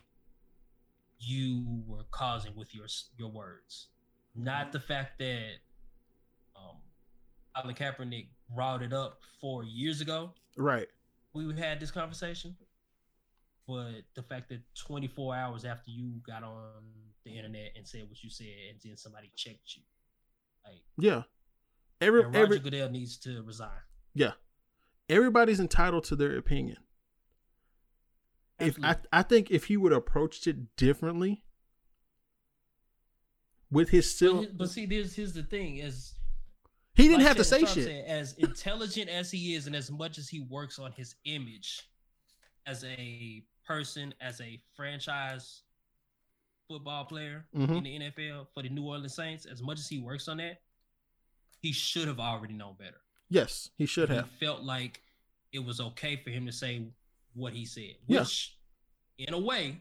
you were causing with your your words. Not the fact that um Colin Kaepernick it up four years ago. Right. We had this conversation, but the fact that 24 hours after you got on the internet and said what you said, and then somebody checked you, like Yeah. Every Roger every Goodell needs to resign. yeah. Everybody's entitled to their opinion. If I I think if he would have approached it differently with his still he- but see, there's here's the thing: is he didn't like have to say Trump shit. said, as intelligent as he is, and as much as he works on his image as a person, as a franchise football player Mhm. in the NFL for the New Orleans Saints, as much as he works on that, he should have already known better. Yes, he should he have. felt like it was okay for him to say what he said, Yeah. in a way,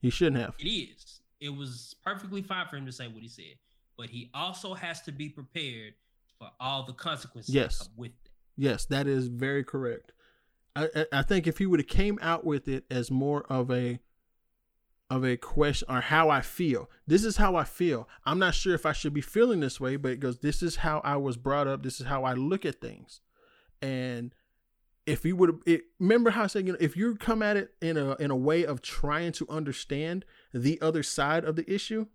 He shouldn't have. it is. It was perfectly fine for him to say what he said, but he also has to be prepared for all the consequences Yes. with it. Yes, that is very correct. I I, I think if he would have came out with it as more of a of a question or how I feel. This is how I feel. I'm not sure if I should be feeling this way, but it goes, this is how I was brought up. This is how I look at things. And if you would it, remember how I said, you know, if you come at it in a in a way of trying to understand the other side of the issue,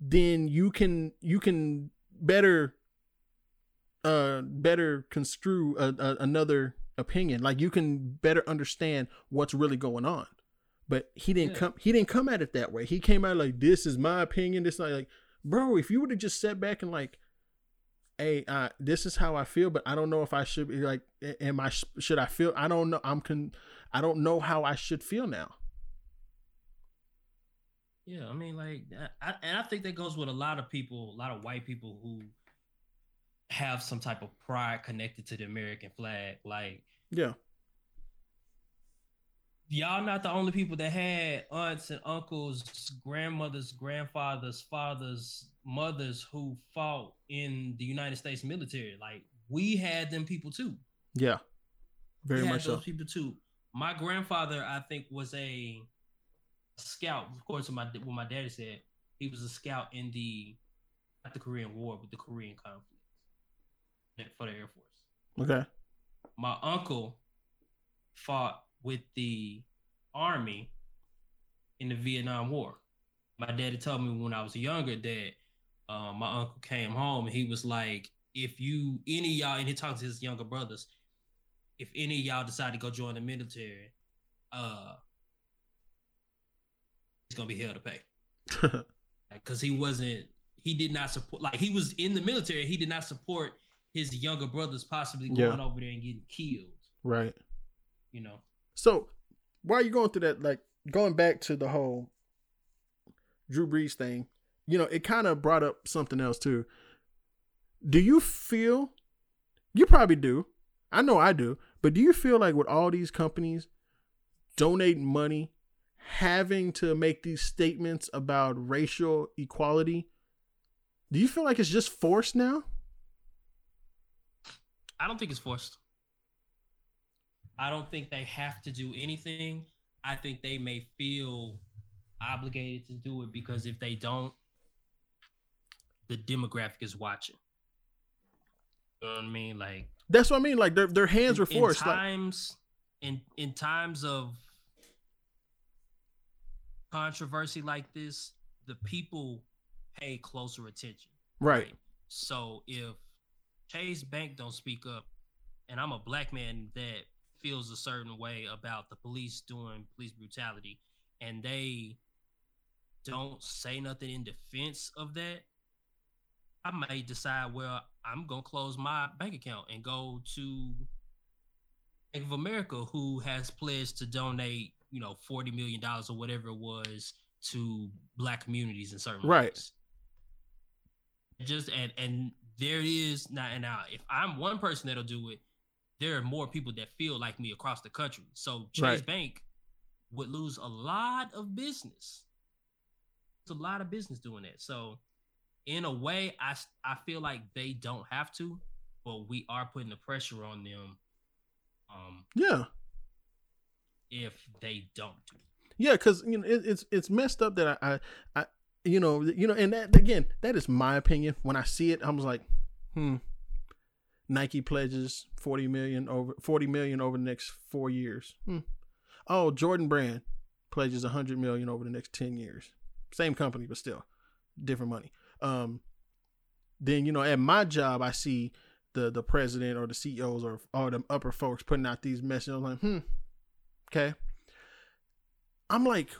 then you can you can better uh better construe a, a, another opinion. Like you can better understand what's really going on. But he didn't Yeah. come he didn't come at it that way. He came out like this is my opinion this not like bro if you would have just sat back and like hey uh this is how i feel but i don't know if i should be like am i should i feel i don't know i'm con i don't know how i should feel now Yeah, I mean, like, uh, I, and I think that goes with a lot of people, a lot of white people who have some type of pride connected to the American flag. Like, yeah y'all not the only people that had aunts and uncles, grandmothers, grandfathers, fathers, mothers who fought in the United States military. Like, we had them people too. yeah very we had much so those people too. My grandfather, I think, was a scout. Of course, what my what my daddy said, he was a scout in the not the Korean War, but the Korean conflict for the Air Force. okay My uncle fought with the army in the Vietnam War. My daddy told me when I was younger that uh, my uncle came home and he was like, if you any of y'all and he talked to his younger brothers, if any of y'all decide to go join the military, uh he's gonna be hell to pay. Because he wasn't he did not support like he was in the military, he did not support his younger brothers possibly Yeah. going over there and getting killed, right you know. So, while you going through that, like going back to the whole Drew Brees thing, you know, it kind of brought up something else too. Do you feel? You probably do. I know I do. But do you feel like with all these companies donating money, having to make these statements about racial equality, do you feel like it's just forced now? I don't think it's forced. I don't think they have to do anything. I think they may feel obligated to do it because if they don't, the demographic is watching. You know what I mean? Like That's what I mean. Like their their hands were forced. In Like, times, in in times of controversy like this, the people pay closer attention. right. So if Chase Bank don't speak up, and I'm a black man that feels a certain way about the police doing police brutality, and they don't say nothing in defense of that, I may decide, well, I'm gonna close my bank account and go to Bank of America, who has pledged to donate you know, forty million dollars or whatever it was to black communities in certain Right. ways. Just and and there is not and now if I'm one person that'll do it, there are more people that feel like me across the country. So Chase Right. Bank would lose a lot of business. It's a lot of business doing that. So in a way, I I feel like they don't have to, but we are putting the pressure on them. Um, Yeah. If they don't Yeah, because you know it, it's it's messed up that I, I I you know you know and that again that is my opinion. When I see it, I was like, hmm. Nike pledges forty million over forty million over the next four years. Hmm. Oh, Jordan Brand pledges hundred million over the next ten years. Same company, but still different money. Um. Then you know at my job, I see the the president or the CEOs or all them upper folks putting out these messages. I'm like, hmm. Okay. I'm like,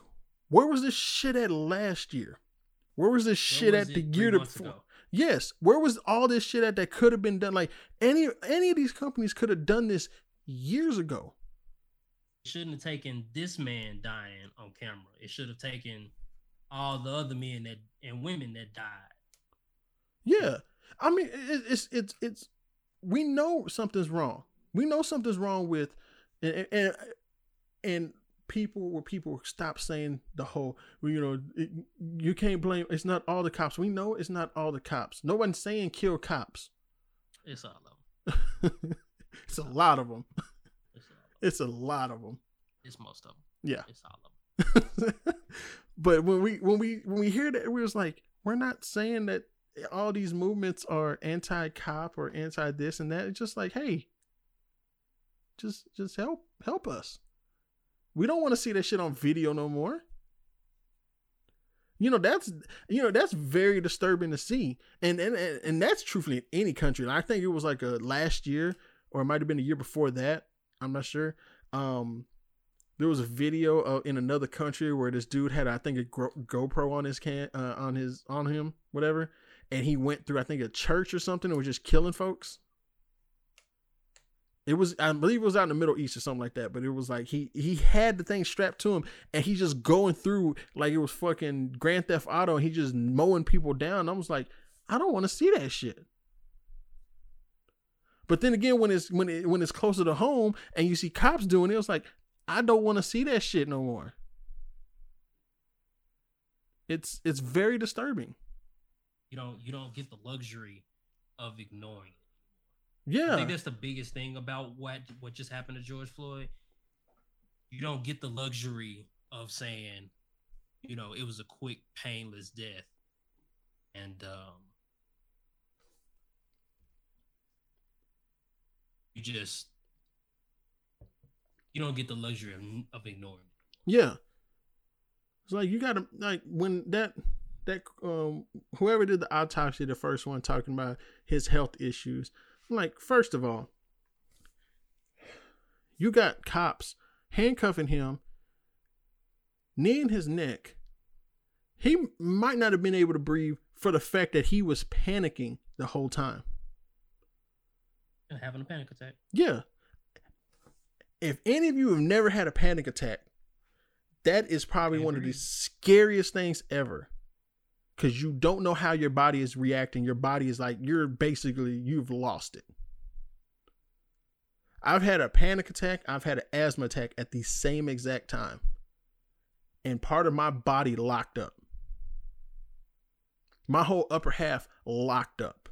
where was this shit at last year? Where was this shit was at the year before? ago? Yes, where was all this shit at that could have been done? Like any any of these companies could have done this years ago. It shouldn't have taken this man dying on camera. It should have taken all the other men that and women that died. Yeah, I mean it, it's it's it's we know something's wrong. We know something's wrong with and and, and people where people stop saying the whole you know it, you can't blame it's not all the cops. We know it's not all the cops. No one's saying kill cops. It's all of them. it's a lot of them. It's them. It's a lot of them. It's most of them. Yeah. It's all of them. but when we when we when we hear that, we was like, we're not saying that all these movements are anti-cop or anti this and that. It's just like, hey, just just help help us. We don't want to see that shit on video no more. You know that's you know that's very disturbing to see, and and and, that's truthfully in any country. And I think it was like a last year, or it might have been a year before that. I'm not sure. Um, there was a video uh, in another country where this dude had I think a GoPro on his can uh, on his on him whatever, and he went through I think a church or something and was just killing folks. It was I believe it was out in the Middle East or something like that, but it was like he he had the thing strapped to him and he just going through like it was fucking Grand Theft Auto and he just mowing people down. I was like, I don't want to see that shit. But then again, when it's when it when it's closer to home and you see cops doing it, it's like I don't want to see that shit no more. It's it's very disturbing. You don't you don't get the luxury of ignoring it. I think that's the biggest thing about what what just happened to George Floyd. You don't get the luxury of saying, you know, it was a quick, painless death, and um, you just you don't get the luxury of, of ignoring. it. yeah. It's like you gotta like when that that um whoever did the autopsy, the first one talking about his health issues. Like, first of all, you got cops handcuffing him, kneeing his neck. He might not have been able to breathe for the fact that he was panicking the whole time. And having a panic attack. Yeah. If any of you have never had a panic attack, that is probably one of the scariest things ever. Cause you don't know how your body is reacting. Your body is like you're basically you've lost it. I've had a panic attack, I've had an asthma attack at the same exact time. And part of my body locked up. My whole upper half locked up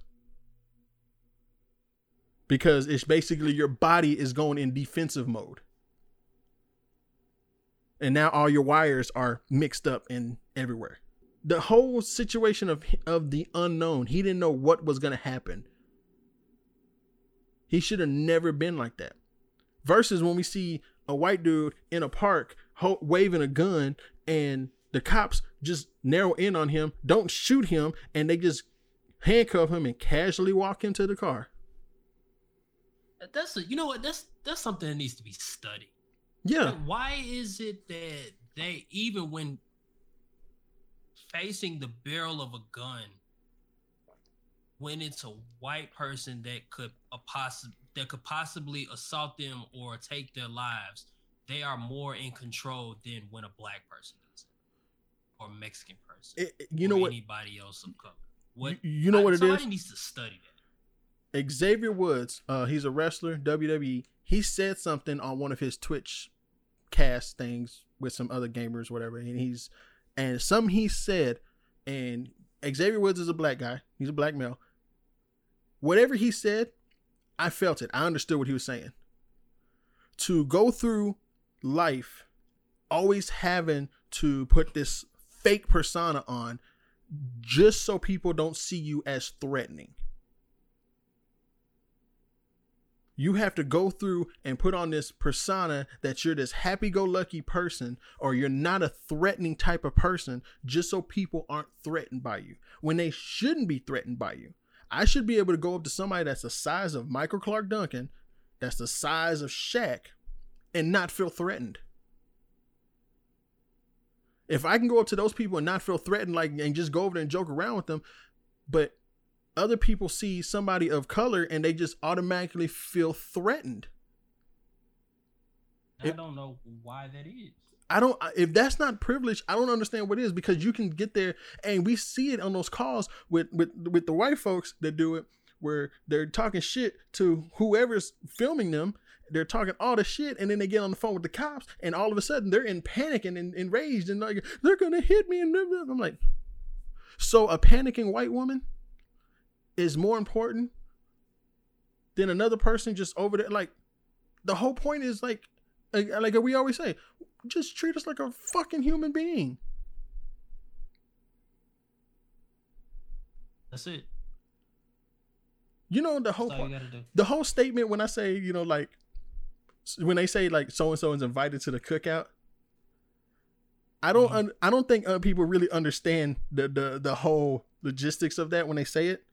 because it's basically your body is going in defensive mode. And now all your wires are mixed up and everywhere. The whole situation of of the unknown, he didn't know what was going to happen. He should have never been like that. Versus when we see a white dude in a park ho- waving a gun and the cops just narrow in on him, don't shoot him, and they just handcuff him and casually walk him to the car. That's a, you know what that's that's something that needs to be studied. Yeah. Like, why is it that they even when facing the barrel of a gun, when it's a white person that could a possi- that could possibly assault them or take their lives, they are more in control than when a black person does it, or Mexican person. It- you know what? Anybody else of color. What You, you know what it somebody is. needs to study that. Xavier Woods, uh, he's a wrestler, WWE. He said something on one of his Twitch cast things with some other gamers, whatever, and he's and some he said, and Xavier Woods is a black guy. He's a black male. Whatever he said, I felt it. I understood what he was saying. To go through life always having to put this fake persona on just so people don't see you as threatening. You have to go through and put on this persona that you're this happy go lucky person or you're not a threatening type of person just so people aren't threatened by you when they shouldn't be threatened by you. I should be able to go up to somebody that's the size of Michael Clarke Duncan, that's the size of Shaq, and not feel threatened. If I can go up to those people and not feel threatened, like and just go over there and joke around with them, but other people see somebody of color and they just automatically feel threatened. I It- don't know why that is. I don't if that's not privilege, I don't understand what it is because you can get there and we see it on those calls with with with the white folks that do it where they're talking shit to whoever's filming them. They're talking all the shit and then they get on the phone with the cops and all of a sudden they're in panic and, and enraged and like they're gonna hit me and. I'm like so a panicking white woman is more important than another person just over there like the whole point is like like, like we always say just treat us like a fucking human being. That's it. You know the whole That's all you gotta do. the whole statement when I say you know like when they say like so and so is invited to the cookout. I don't Mhm. un- I don't think uh, people really understand the, the the whole logistics of that when they say it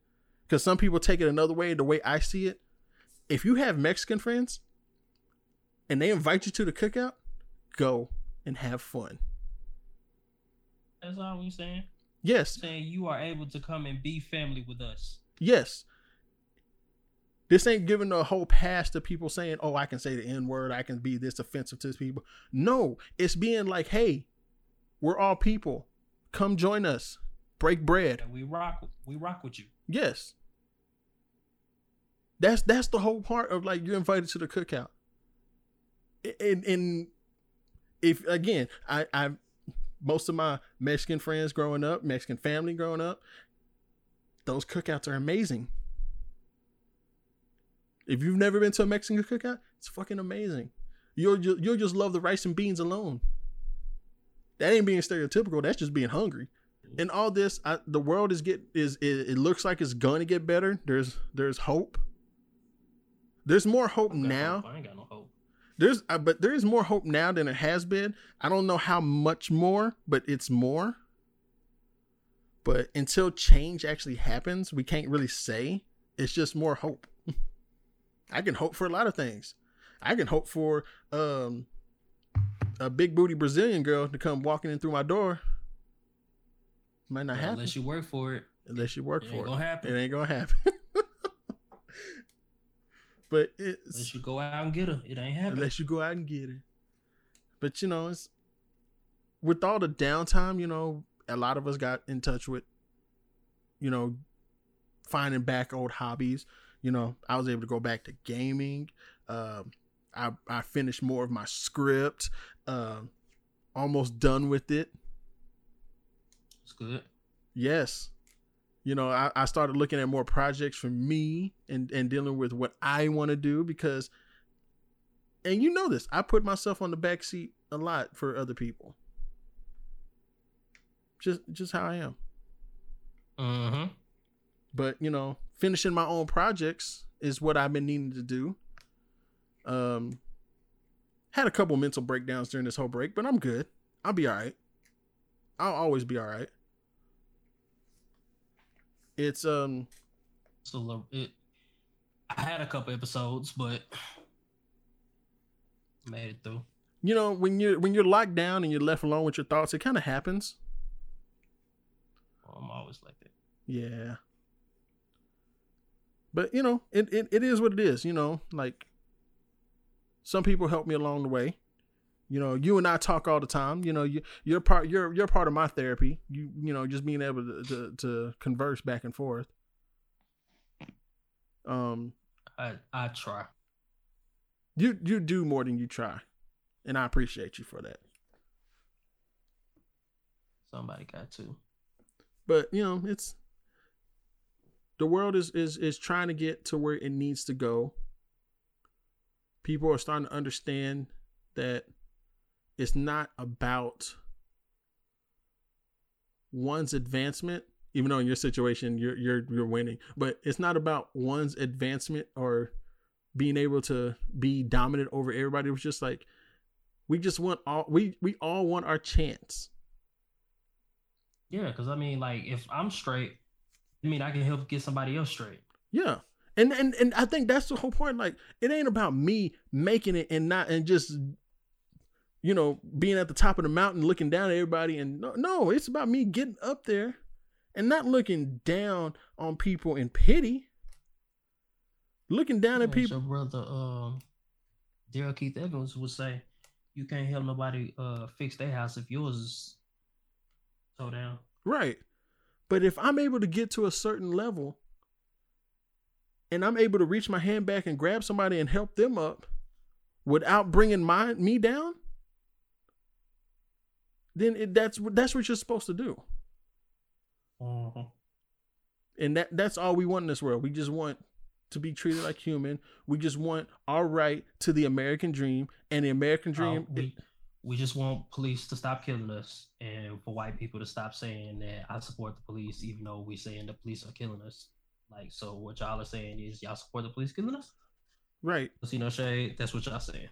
because some people take it another way. The way I see it, if you have Mexican friends and they invite you to the cookout, go and have fun. That's all we're saying. Yes, Saying you are able to come and be family with us. Yes. This ain't giving a whole pass to people saying, "Oh, I can say the N word. I can be this offensive to people." No, it's being like, "Hey, we're all people. Come join us. Break bread." And we rock we rock with you. Yes. That's that's the whole part of like you're invited to the cookout. And and if again, I I most of my Mexican friends growing up, Mexican family growing up, those cookouts are amazing. If you've never been to a Mexican cookout, it's fucking amazing. You'll you'll just love the rice and beans alone. That ain't being stereotypical. That's just being hungry And all this I, the world is get is it, it looks like it's going to get better there's there's hope there's more hope ain't no now. I ain't got no hope. there's uh, but there is more hope now than it has been i don't know how much more but it's more but until change actually happens we can't really say it's just more hope i can hope for a lot of things i can hope for um a big booty brazilian girl to come walking in through my door might not happen Unless you work for it. unless you work It for it. It ain't gonna happen. but it's Unless you go out and get her. It ain't happening. unless you go out and get it. But you know, it's with all the downtime. You know, a lot of us got in touch with, you know, finding back old hobbies. You know, I was able to go back to gaming. Um, I I finished more of my script. Um, almost done with it. It's good. Yes. You know, I, I started looking at more projects for me and, and dealing with what I want to do because, and you know this, I put myself on the back seat a lot for other people. Just, just how I am. Mm-hmm. But you know, finishing my own projects is what I've been needing to do. Um, had a couple mental breakdowns during this whole break, but I'm good. I'll be all right. I'll always be all right. It's um So it, I had a couple episodes, but made it through. you know when you're when you're locked down and you're left alone with your thoughts, it kind of happens. I'm always like that. Yeah. But you know, it, it, it is what it is, you know, like some people helped me along the way. You know, you and I talk all the time. You know, you you're part you're you're part of my therapy. You you know, just being able to to, to converse back and forth. Um, I I try. you you do more than you try, and I appreciate you for that. Somebody got to. But you know, it's the world is is is trying to get to where it needs to go. People are starting to understand that it's not about one's advancement, even though in your situation you're you're you're winning, but it's not about one's advancement or being able to be dominant over everybody. It was just like we just want all we we all want our chance. Yeah, because I mean, like, if I'm straight, I mean, I can help get somebody else straight. Yeah. And and and I think that's the whole point. Like, it ain't about me making it and not and just you know being at the top of the mountain looking down at everybody and no, no it's about me getting up there and not looking down on people in pity. Looking down at people. Your brother, um, Daryl Keith Evans would say, "You can't help nobody uh fix their house if yours is so down." Right. But if I'm able to get to a certain level and I'm able to reach my hand back and grab somebody and help them up without bringing my me down, then it, that's that's what you're supposed to do. Mhm. And that that's all we want in this world. We just want to be treated like human. We just want our right to the American dream and the American dream. we we just want police to stop killing us, and for white people to stop saying that I support the police, even though we saying the police are killing us. Like, so what y'all are saying is y'all support the police killing us? right. See no shade. That's what y'all saying.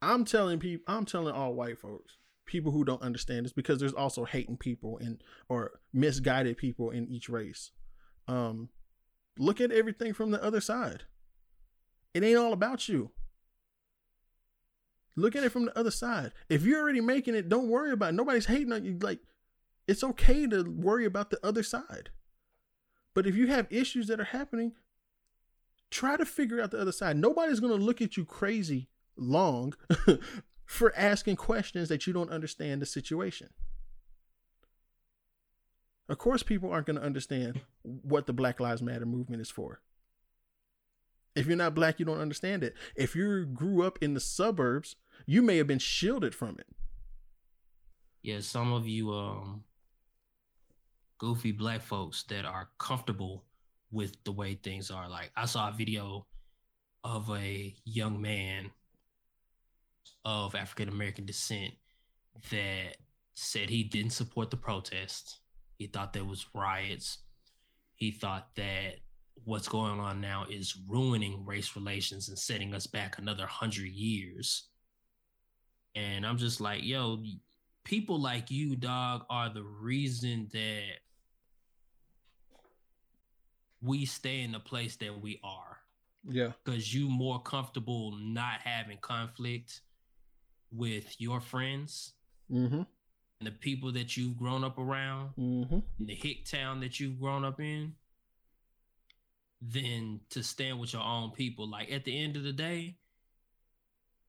I'm telling people, I'm telling all white folks, people who don't understand this, because there's also hating people and or misguided people in each race. Um, look at everything from the other side. It ain't all about you. Look at it from the other side. If you're already making it, don't worry about it. Nobody's hating on you. Like, it's okay to worry about the other side. But if you have issues that are happening, try to figure out the other side. Nobody's going to look at you crazy long for asking questions that you don't understand the situation. Of course, people aren't going to understand what the Black Lives Matter movement is for. If you're not black, you don't understand it. If you grew up in the suburbs, you may have been shielded from it. Yeah, some of you um goofy black folks that are comfortable with the way things are. Like I saw a video of a young man of African American descent that said he didn't support the protests. He thought there was riots. He thought that what's going on now is ruining race relations and setting us back another hundred years. And I'm just like, yo, people like you, dog, are the reason that we stay in the place that we are. Yeah. Because you more comfortable not having conflict with your friends Mm-hmm. and the people that you've grown up around, Mm-hmm. the hick town that you've grown up in, than to stand with your own people. Like at the end of the day,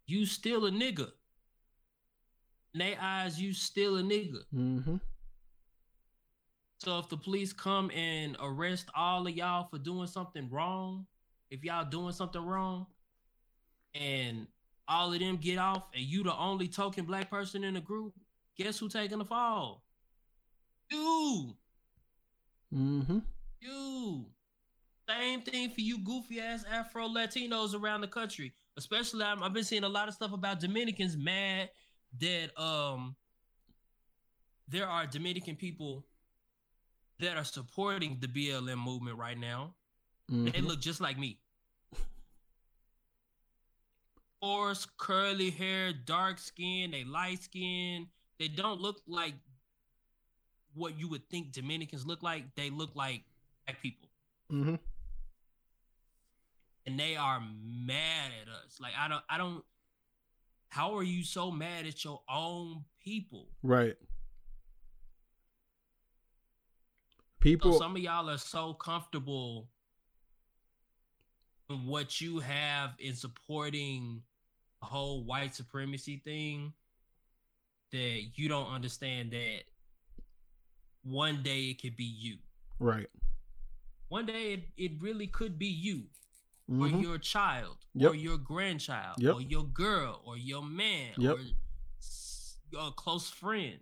you still a nigga. In their eyes, you still a nigga. Mm-hmm. So if the police come and arrest all of y'all for doing something wrong, if y'all doing something wrong, and all of them get off, and you the only token black person in the group, guess who taking the fall? You, Mm-hmm. you. Same thing for you goofy ass Afro Latinos around the country. Especially, I'm, I've been seeing a lot of stuff about Dominicans mad that um there are Dominican people that are supporting the BLM movement right now. They Mm-hmm. look just like me. Coarse, curly hair, dark skin, they light skin. They don't look like what you would think Dominicans look like. They look like black people. Mm-hmm. And they are mad at us. Like I don't I don't how are you so mad at your own people? Right. So People. some of y'all are so comfortable in what you have in supporting whole white supremacy thing that you don't understand that one day it could be you. Right. One day it, it really could be you or Mhm. your child Yep. or your grandchild Yep. or your girl or your man Yep. or a close friend.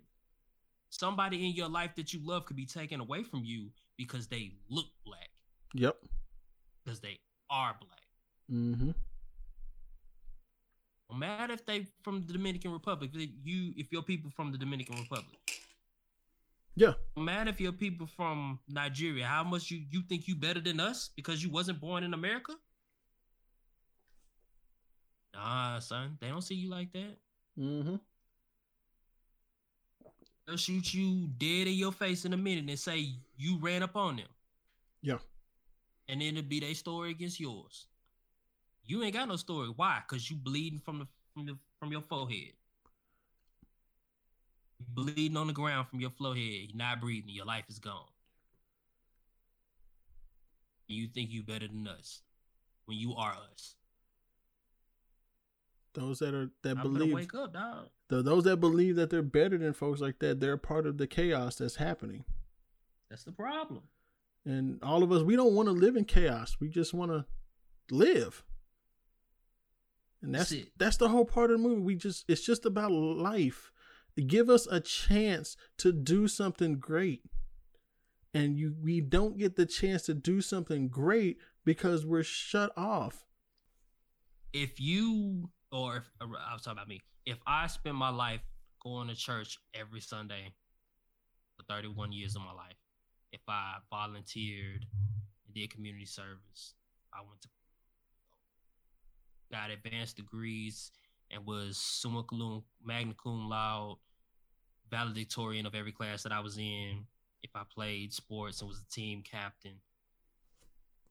Somebody in your life that you love could be taken away from you because they look black, Yep. because they are black. Mm-hmm. No matter if they from the Dominican Republic, if you if your people from the Dominican Republic. Yeah. No matter if your people from Nigeria, how much you you think you better than us because you wasn't born in America? Nah, son, they don't see you like that. Mm-hmm. They'll shoot you dead in your face in a minute and say you ran up on them. Yeah. And then it'll be their story against yours. You ain't got no story. Why? Because you bleeding from the from the from your forehead. Bleeding on the ground from your forehead. You're not breathing. Your life is gone. You think you better than us when you are us. Those that are that I'm believe wake up, dog. the, those that believe that they're better than folks like that, they're part of the chaos that's happening. That's the problem. And all of us, we don't want to live in chaos. We just want to live. And that's That's it. that's the whole part of the movie. We just it's just about life. Give us a chance to do something great. And you we don't get the chance to do something great because we're shut off. if you or if uh, I was talking about me, if I spend my life going to church every Sunday for 31 years of my life, if I volunteered and did community service, I went to got advanced degrees and was summa cum magna cum laude valedictorian of every class that I was in. If I played sports and was a team captain,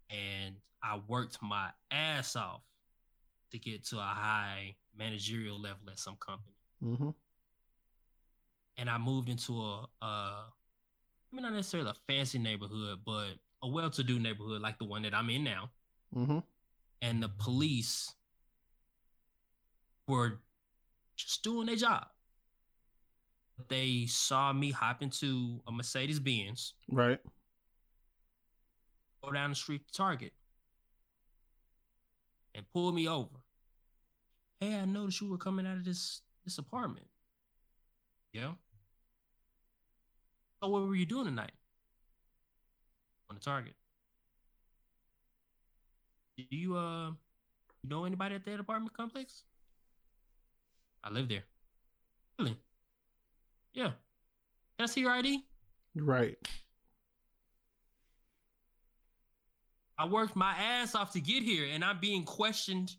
and I worked my ass off to get to a high managerial level at some company. Mm-hmm. And I moved into a, uh, mean, not necessarily a fancy neighborhood, but a well to do neighborhood like the one that I'm in now. Mm-hmm. And the police were just doing their job. They saw me hop into a Mercedes Benz, Right. go down the street to Target, and pull me over. Hey, I noticed you were coming out of this this apartment. Yeah. So what were you doing tonight? On the Target. Do you uh know anybody at that apartment complex? I live there. Really? Yeah. Can I see your ID? Right. I worked my ass off to get here, and I'm being questioned.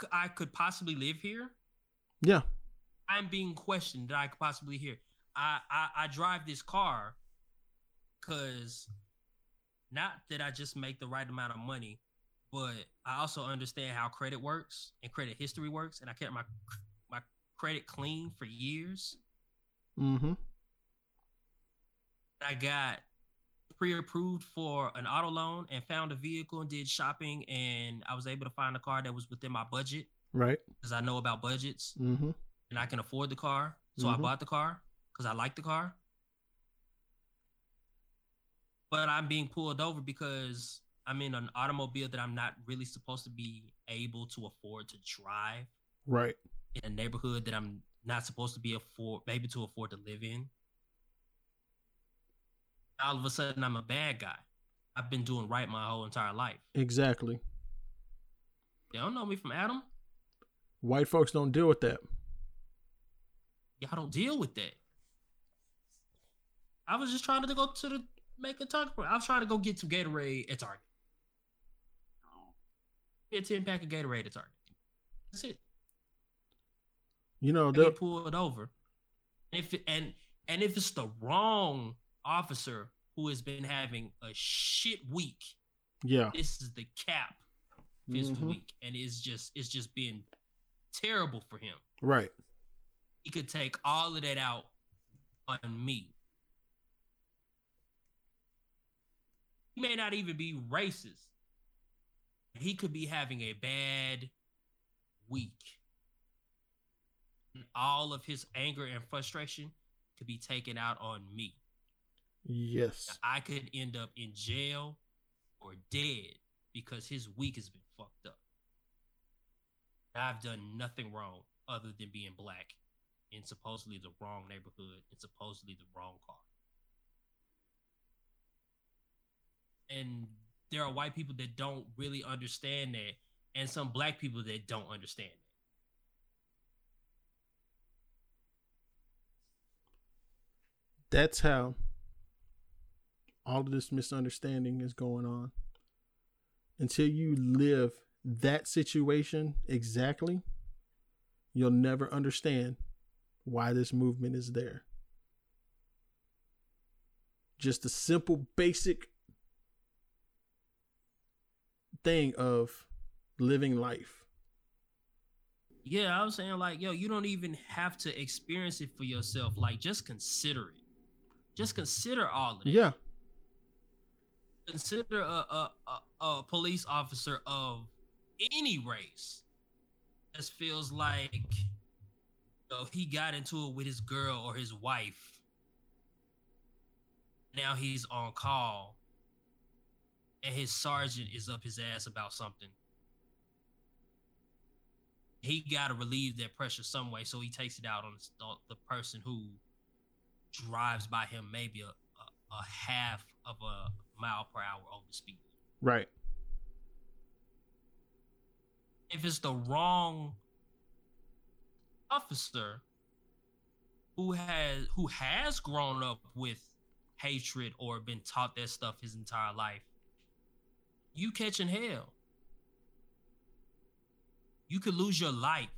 C- I could possibly live here? Yeah. I'm being questioned that I could possibly hear. I I, I drive this car because not that I just make the right amount of money, but I also understand how credit works and credit history works, and I kept my my credit clean for years. Mm-hmm. I got pre-approved for an auto loan and found a vehicle and did shopping and I was able to find a car that was within my budget Right. because I know about budgets Mm-hmm. and I can afford the car. So I Mhm. bought the car because I like the car. But I'm being pulled over because I'm in an automobile that I'm not really supposed to be able to afford to drive Right. in a neighborhood that I'm not supposed to be afford maybe to afford to live in. All of a sudden I'm a bad guy. I've been doing right my whole entire life. Exactly. They don't know me from Adam. White folks don't deal with that. Y'all don't deal with that. I was just trying to go to the make a talk. I was trying to go get some Gatorade at Target. A 10 pack of Gatorade at Target. That's it. You know, get pulled over. If it, and and if it's the wrong officer who has been having a shit week, yeah. this is the cap this Mhm. week, and it's just it's just being terrible for him. Right. He could take all of that out on me. He may not even be racist. He could be having a bad week. And all of his anger and frustration could be taken out on me. Yes. I could end up in jail or dead because his week has been fucked up. I've done nothing wrong other than being black in supposedly the wrong neighborhood and supposedly the wrong car. And there are white people that don't really understand that, and some black people that don't understand that. That's how all of this misunderstanding is going on. Until you live that situation exactly, you'll never understand why this movement is there. Just a simple, basic thing of living life. Yeah, I was saying like, yo, you don't even have to experience it for yourself. Like, just consider it. Just consider all of it. Yeah. Consider a, a, a, a police officer of any race. This feels like you know, he got into it with his girl or his wife. Now he's on call, and his sergeant is up his ass about something. He got to relieve that pressure some way, so he takes it out on the person who drives by him maybe a, a, a half of a mile per hour over speed. Right. If it's the wrong officer who has who has grown up with hatred or been taught that stuff his entire life, you catching hell. You could lose your life.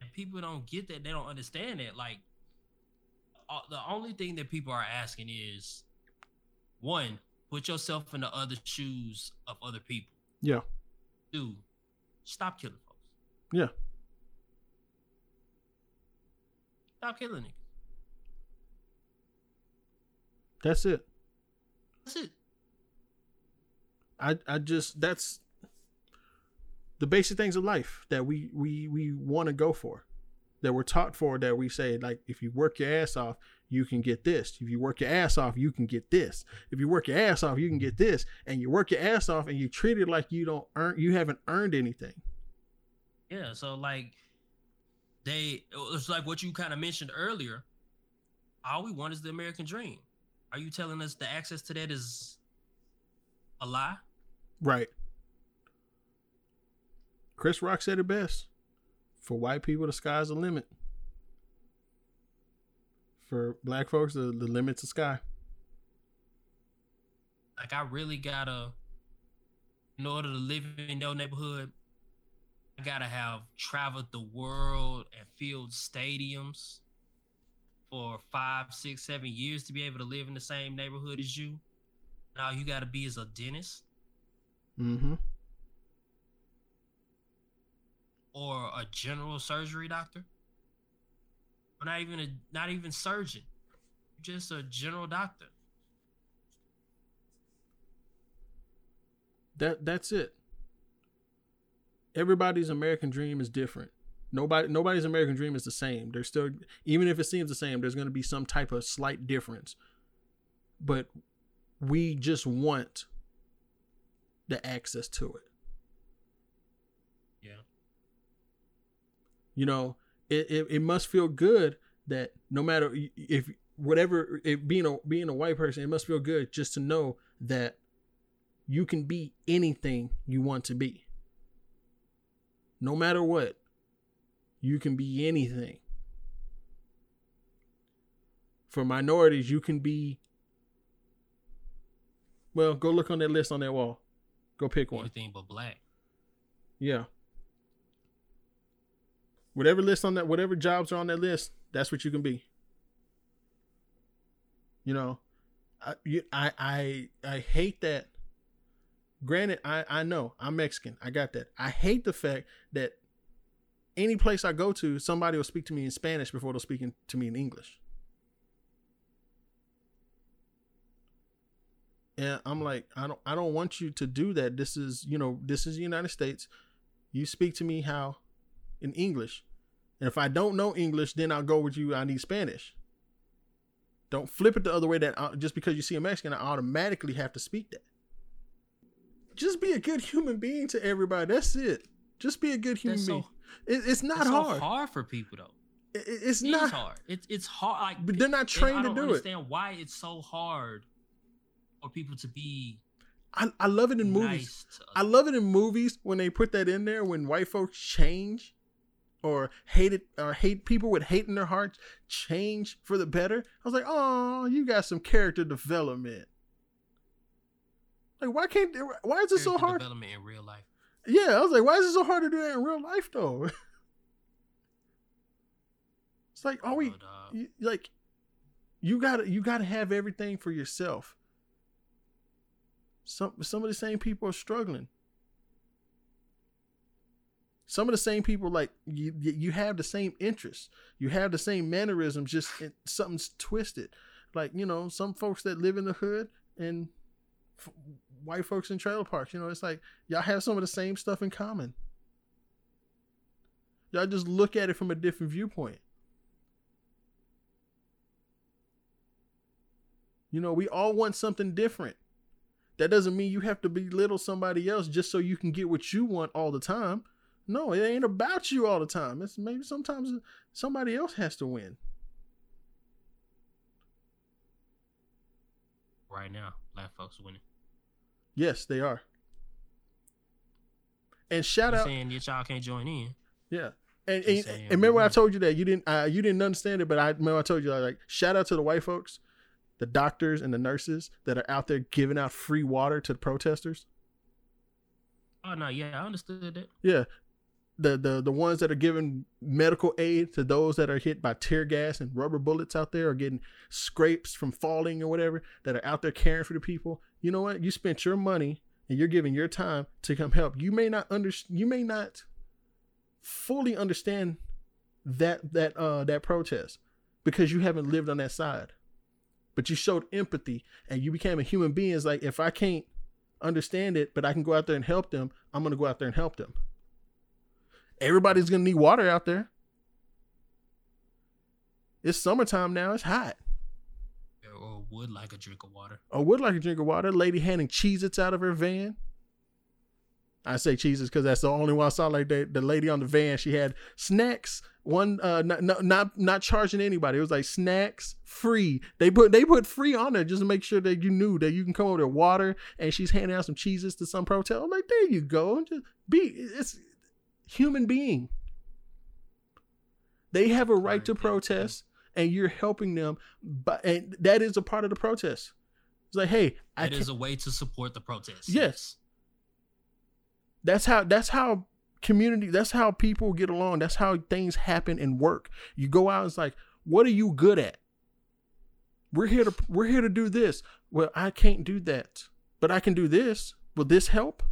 And people don't get that. They don't understand that. Like, uh, the only thing that people are asking is one, put yourself in the other shoes of other people. Yeah. Two, stop killing folks. Yeah. Stop killing niggas. That's it. That's it. I I just that's the basic things of life that we we we want to go for that we're taught for that we say like if you work your ass off you can get this if you work your ass off you can get this if you work your ass off you can get this and you work your ass off and you treat it like you don't earn you haven't earned anything Yeah, so like they it's like what you kind of mentioned earlier. All we want is the American dream. Are you telling us the access to that is a lie? right. Chris rock said it best. For white people the sky's the limit. For black folks the, the limit's the sky. Like I really gotta in order to live in your neighborhood, I gotta have traveled the world and filled stadiums for five, six, seven years to be able to live in the same neighborhood as you. Now you gotta be as a dentist mm-hmm or a general surgery doctor. Or not even a not even surgeon. Just a general doctor. that that's it everybody's american dream is different nobody nobody's american dream is the same. There's still even if it seems the same there's going to be some type of slight difference. But we just want the access to it. Yeah. you know it, it, it must feel good that no matter if whatever it, being a being a white person it must feel good just to know that you can be anything you want to be. No matter what you can be anything for minorities you can be well go look on that list on that wall go pick one Anything but black. yeah. Whatever list on that, whatever jobs are on that list, that's what you can be. You know, I you, I I I hate that. Granted, I I know I'm Mexican. I got that. I hate the fact that any place I go to, somebody will speak to me in Spanish before they'll speak in, to me in English. And I'm like, I don't I don't want you to do that. This is, you know, this is the United States. You speak to me how in English. And if I don't know English, then I'll go with you. I need Spanish. Don't flip it the other way that uh, just because you see a Mexican, I automatically have to speak that. Just be a good human being to everybody. That's it. Just be a good human That's so- being. It, it's not It's so hard. hard for people though. It- it- it's It not hard. It's it's hard. Like, But they're not trained to don't do it. understand why it's so hard for people to be I, I love it in movies. nice. To I love it in movies when they put that in there when white folks change or hate it or hate people with hate in their hearts change for the better. I was like, oh, you got some character development. Like, why can't? Why is it so hard? Development in real life. Yeah, I was like, why is it so hard to do that in real life though? it's like, are we you, like? You gotta you gotta have everything for yourself. Some some of the same people are struggling. Some of the same people like you you have the same interests. You have the same mannerisms, just something's twisted. Like, you know, some folks that live in the hood and white folks in trailer parks, you know, it's like y'all have some of the same stuff in common. Y'all just look at it from a different viewpoint. You know, we all want something different. That doesn't mean you have to belittle somebody else just so you can get what you want all the time. No, it ain't about you all the time. It's maybe sometimes somebody else has to win. right now, black folks winning. Yes, they are. And shout You out, saying that y'all can't join in? yeah. And, and, saying, and remember, I told you that you didn't, uh, you didn't understand it, but I remember I told you like, shout out to the white folks, the doctors and the nurses that are out there giving out free water to the protesters. Oh no, yeah, I understood that. Yeah. The, the the ones that are giving medical aid to those that are hit by tear gas and rubber bullets out there or getting scrapes from falling or whatever that are out there caring for the people. You know what? You spent your money and you're giving your time to come help. You may not under you may not fully understand that that uh that protest because you haven't lived on that side. But you showed empathy and you became a human being. It's like if I can't understand it, but I can go out there and help them, I'm gonna go out there and help them. Everybody's gonna need water out there. It's summertime now. It's hot. Would like a drink of water. I would like a drink of water. Lady handing Cheez-Its out of her van. I say Cheez-Its because that's the only one I saw. Like the, the lady on the van, she had snacks. One, uh, not, not not not charging anybody. It was like snacks free. They put they put free on there just to make sure that you knew that you can come over there water. And she's handing out some Cheez-Its to some protest. I'm like, there you go. Just be it's human being. They have a right to protest, and you're helping them. But and that is a part of the protest. It's like, hey, I That can't, is a way to support the protest. Yes. that's how that's how community that's how people get along that's how things happen and work you go out and it's like what are you good at we're here to we're here to do this well i can't do that but i can do this will this help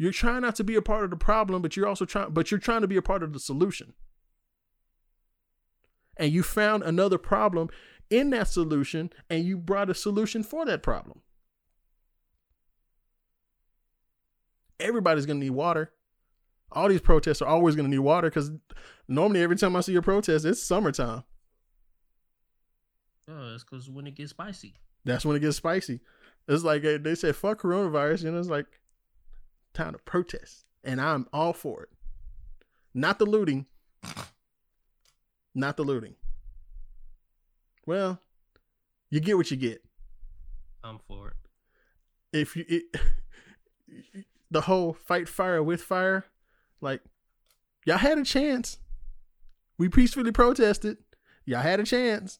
you're trying not to be a part of the problem but you're also trying but you're trying to be a part of the solution and you found another problem in that solution and you brought a solution for that problem everybody's gonna need water. All these protests are always gonna need water because normally every time I see a protest, it's summertime. Oh, it's because when it gets spicy. That's when it gets spicy. It's like uh, they said, "Fuck coronavirus," you know. It's like time to protest, and I'm all for it. Not the looting. Not the looting. Well, you get what you get. I'm for it. if you it, the whole fight fire with fire, like y'all had a chance. We peacefully protested. Y'all had a chance.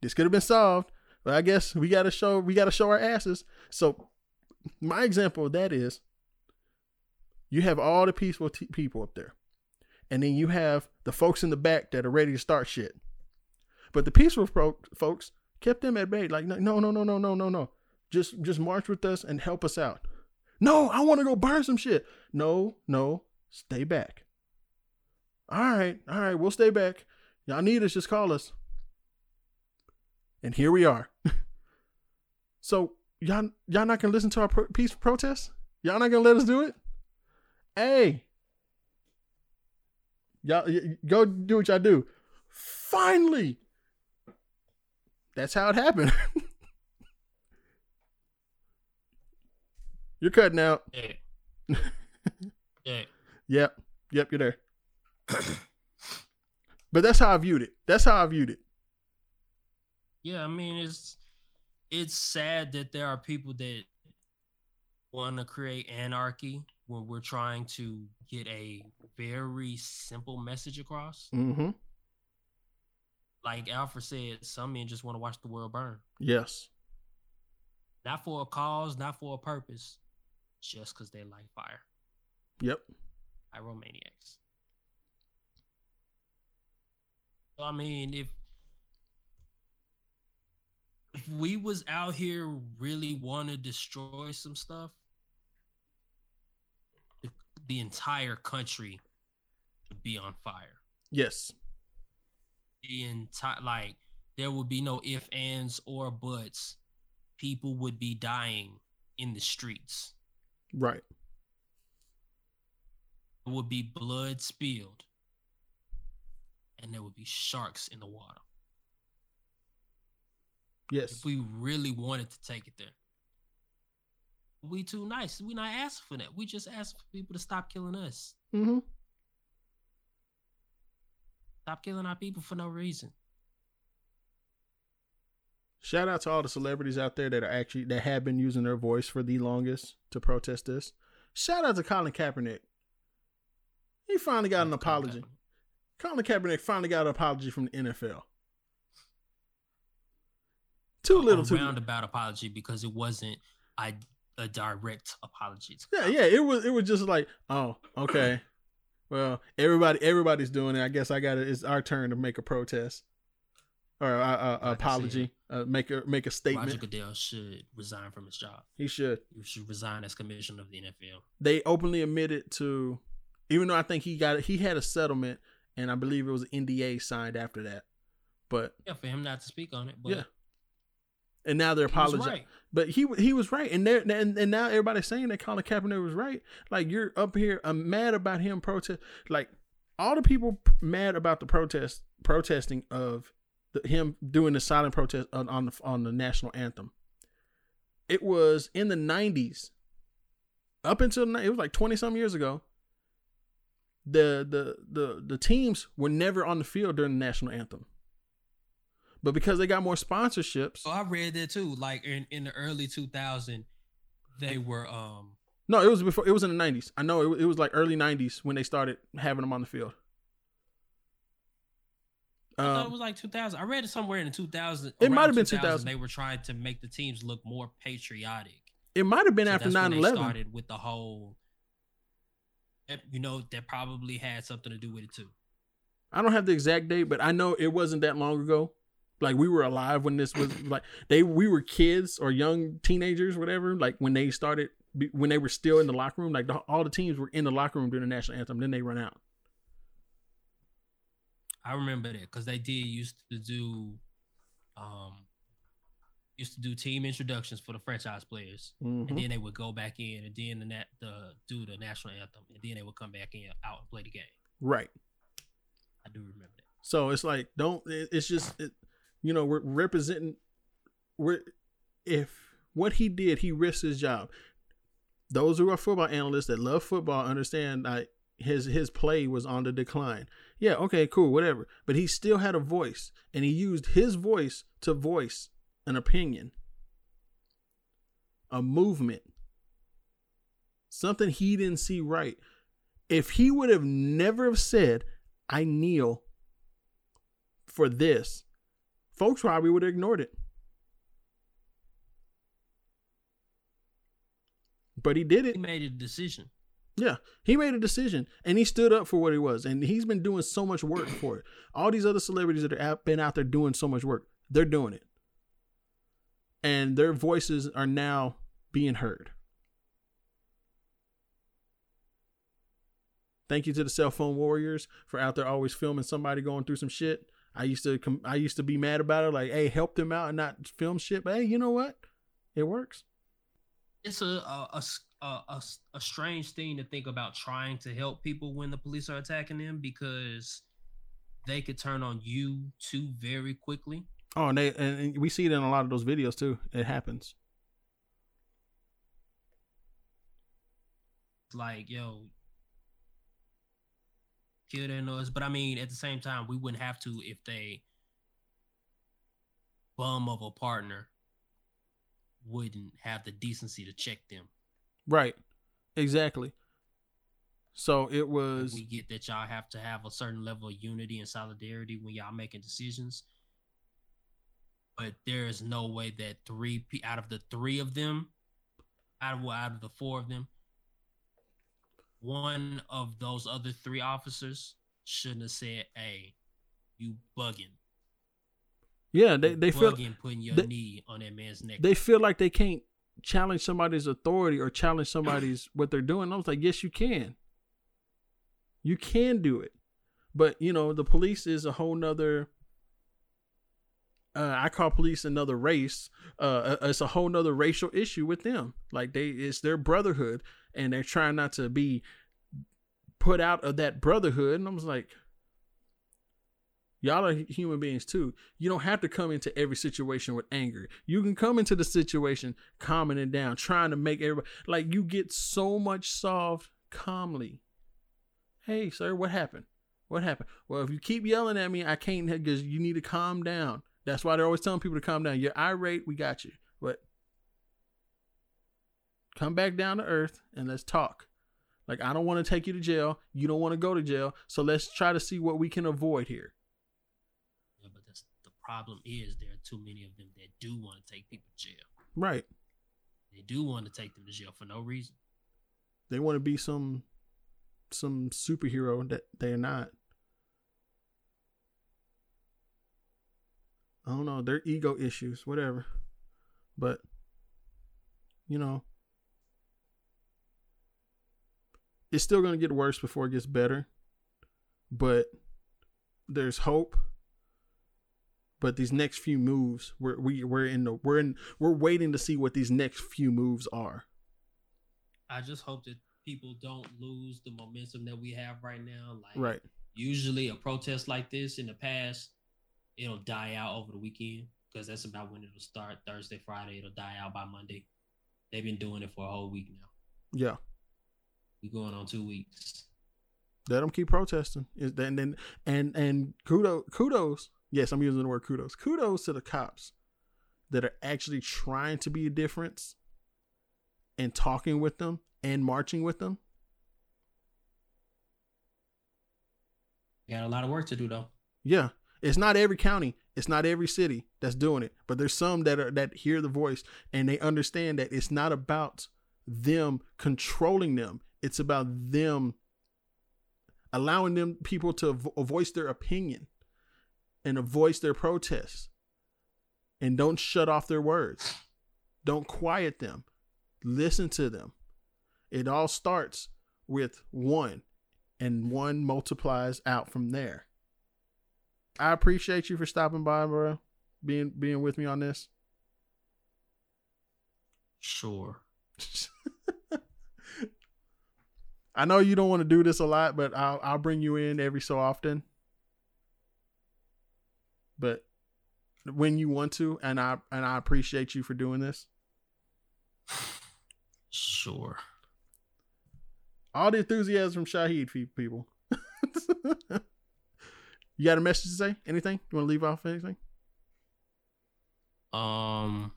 This could have been solved, but I guess we gotta show we gotta show our asses. So my example of that is you have all the peaceful t- people up there, and then you have the folks in the back that are ready to start shit. But the peaceful pro- folks kept them at bay. Like no, no, no, no, no, no, no. Just just march with us and help us out. No, I want to go burn some shit. No, no, stay back. All right, all right, we'll stay back. Y'all need us, just call us. And here we are. so y'all y'all not gonna listen to our pro- peaceful protest? Y'all not gonna let us do it? Hey, y'all y- go do what y'all do. Finally, that's how it happened. You're cutting out. Yeah. yeah. Yep, yep, you're there. but that's how I viewed it. That's how I viewed it. Yeah, I mean it's it's sad that there are people that want to create anarchy when we're trying to get a very simple message across. Mm-hmm. Like Alfred said, some men just want to watch the world burn. Yes. Not for a cause, not for a purpose, just because they like fire. Yep. Pyromaniacs. So, I mean, if if we was out here really want to destroy some stuff, the, entire country would be on fire. Yes. The entire like there would be no if, ands, or buts. People would be dying in the streets. Right. There would be blood spilled. And there would be sharks in the water. Yes. if we really wanted to take it there. We too nice. We not asking for that. We just ask for people to stop killing us. Mm-hmm. Stop killing our people for no reason. Shout out to all the celebrities out there that are actually that have been using their voice for the longest to protest this. Shout out to Colin Kaepernick. He finally got an apology. Colin Kaepernick finally got an apology from the NFL. Too little, a too. roundabout apology because it wasn't a, a direct apology. to Yeah, yeah. It was. It was just like, oh, okay. Well, everybody, everybody's doing it. I guess I got it. It's our turn to make a protest or uh, uh, Like I apology. Uh, make a make a statement. Roger Goodell should resign from his job. He should. He should resign as commissioner of the NFL. They openly admitted to, even though I think he got he had a settlement, and I believe it was an NDA signed after that. But Yeah, for him not to speak on it. But Yeah. and now they're apologizing. right. But he he was right, and there and, and now everybody's saying that Colin Kaepernick was right. Like you're up here, I'm mad about him protest. Like all the people mad about the protest protesting of the, him doing the silent protest on on the, on the national anthem. It was in the '90s, up until it was like twenty some years ago. The the the the teams were never on the field during the national anthem. But because they got more sponsorships, So I read that too. Like in, in the early 2000, they were um No, it was before. It was in the nineties. I know it, it was like early nineties when they started having them on the field. I thought it Um, was like 2000. I read it somewhere in the 2000. It might have been 2000. They were trying to make the teams look more patriotic. it might have been So after that's when 9 they 11. started with the whole. You know, that probably had something to do with it too. I don't have the exact date, but I know it wasn't that long ago. Like we were alive when this was like they we were kids or young teenagers, whatever. Like when they started, when they were still in the locker room. Like the, all the teams were in the locker room during the national anthem. Then they run out. I remember that because they did used to do, um, used to do team introductions for the franchise players, Mhm. and then they would go back in and then the nat the do the national anthem, and then they would come back in out and play the game. Right. I do remember that. So it's like don't. it- It's just it, you know we're representing. We're if what he did, he risked his job. Those who are football analysts that love football understand that his his play was on the decline. Yeah, okay, cool, whatever. But he still had a voice, and he used his voice to voice an opinion, a movement, something he didn't see right. If he would have never have said, "I kneel for this," folks probably would have ignored it. But he did it. He made a decision. Yeah, he made a decision and he stood up for what he was, and he's been doing so much work for it. All these other celebrities that have been out there doing so much work, they're doing it, and their voices are now being heard. Thank you to the cell phone warriors for out there always filming somebody going through some shit. I used to com- I used to be mad about it, like, hey, help them out and not film shit. But hey, you know what? It works. It's a a a a strange thing to think about trying to help people when the police are attacking them because they could turn on you too very quickly. Oh, and they and, and we see it in a lot of those videos too. It happens. like, yo, kill their noise. But I mean, at the same time, we wouldn't have to if they bum of a partner wouldn't have the decency to check them. Right. Exactly. So it was we get that y'all have to have a certain level of unity and solidarity when y'all making decisions. But there is no way that three out of the three of them, out of well, out of the four of them, one of those other three officers shouldn't have said, "Hey, you bugging." yeah, they they feel bugging putting your they- knee on that man's neck. they feel like they can't challenge somebody's authority or challenge somebody's what they're doing. I was like, yes, you can. You can do it, but you know the police is a whole nother. Uh, I call police another race. Uh, it's a whole nother racial issue with them. Like they, it's their brotherhood, and they're trying not to be put out of that brotherhood. And I was like, y'all are human beings too. You don't have to come into every situation with anger. You can come into the situation calming it down, trying to make everybody like you get so much solved calmly. Hey, sir, what happened? What happened? Well, if you keep yelling at me, I can't because you need to calm down. That's why they're always telling people to calm down. You're irate, we got you. Come back down to earth and let's talk. Like I don't want to take you to jail. You don't want to go to jail. So let's try to see what we can avoid here. Yeah, but that's the problem is there are too many of them that do want to take people to jail. Right. They do want to take them to jail for no reason. They want to be some some superhero that they're not. I don't know, their ego issues, whatever. But you know, it's still going to get worse before it gets better. But there's hope. But these next few moves, we're we we're in the we're in we're waiting to see what these next few moves are. I just hope that people don't lose the momentum that we have right now. Like Right. usually a protest like this in the past, it'll die out over the weekend because that's about when it'll start Thursday, Friday. It'll die out by Monday. They've been doing it for a whole week now. Yeah. We going on two weeks. let them keep protesting. Is and then and and kudos kudos. Yes, I'm using the word kudos. Kudos to the cops that are actually trying to be a difference and talking with them and marching with them. Got a lot of work to do though. Yeah, it's not every county, it's not every city that's doing it, but there's some that are that hear the voice and they understand that it's not about them controlling them. It's about them allowing them people to vo- voice their opinion and to voice their protests. And don't shut off their words. Don't quiet them. Listen to them. It all starts with one and one multiplies out from there. I appreciate you for stopping by bro being being with me on this. Sure. I know you don't want to do this a lot, but I'll I'll bring you in every so often. But when you want to, and I and I appreciate you for doing this. Sure. All the enthusiasm from Shahid people. you got a message to say? Anything? You want to leave off anything? Um.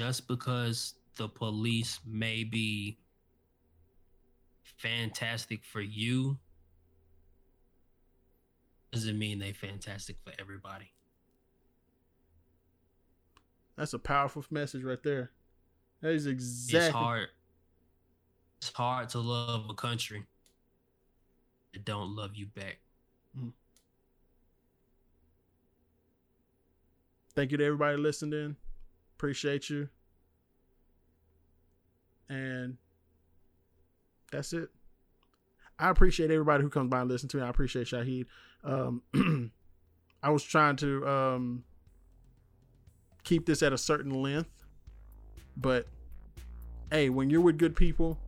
Just because the police may be fantastic for you doesn't mean they fantastic for everybody. That's a powerful message right there. That is exactly. It's hard. It's hard to love a country that don't love you back. Hmm. Thank you to everybody listening in. Appreciate you. And that's it. I appreciate everybody who comes by and listens to me. I appreciate Shahid. Um, I was trying to um, keep this at a certain length, but hey, when you're with good people,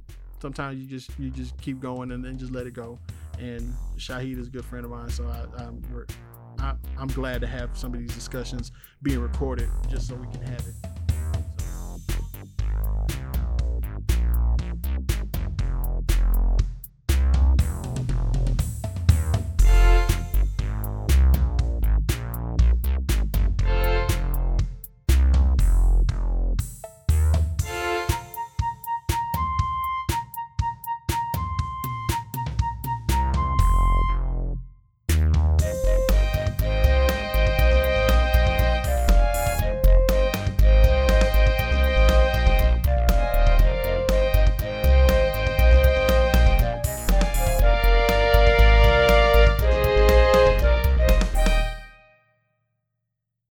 sometimes you just you just keep going and then just let it go. And Shahid is a good friend of mine, so I, I'm I, I'm glad to have some of these discussions being recorded just so we can have it.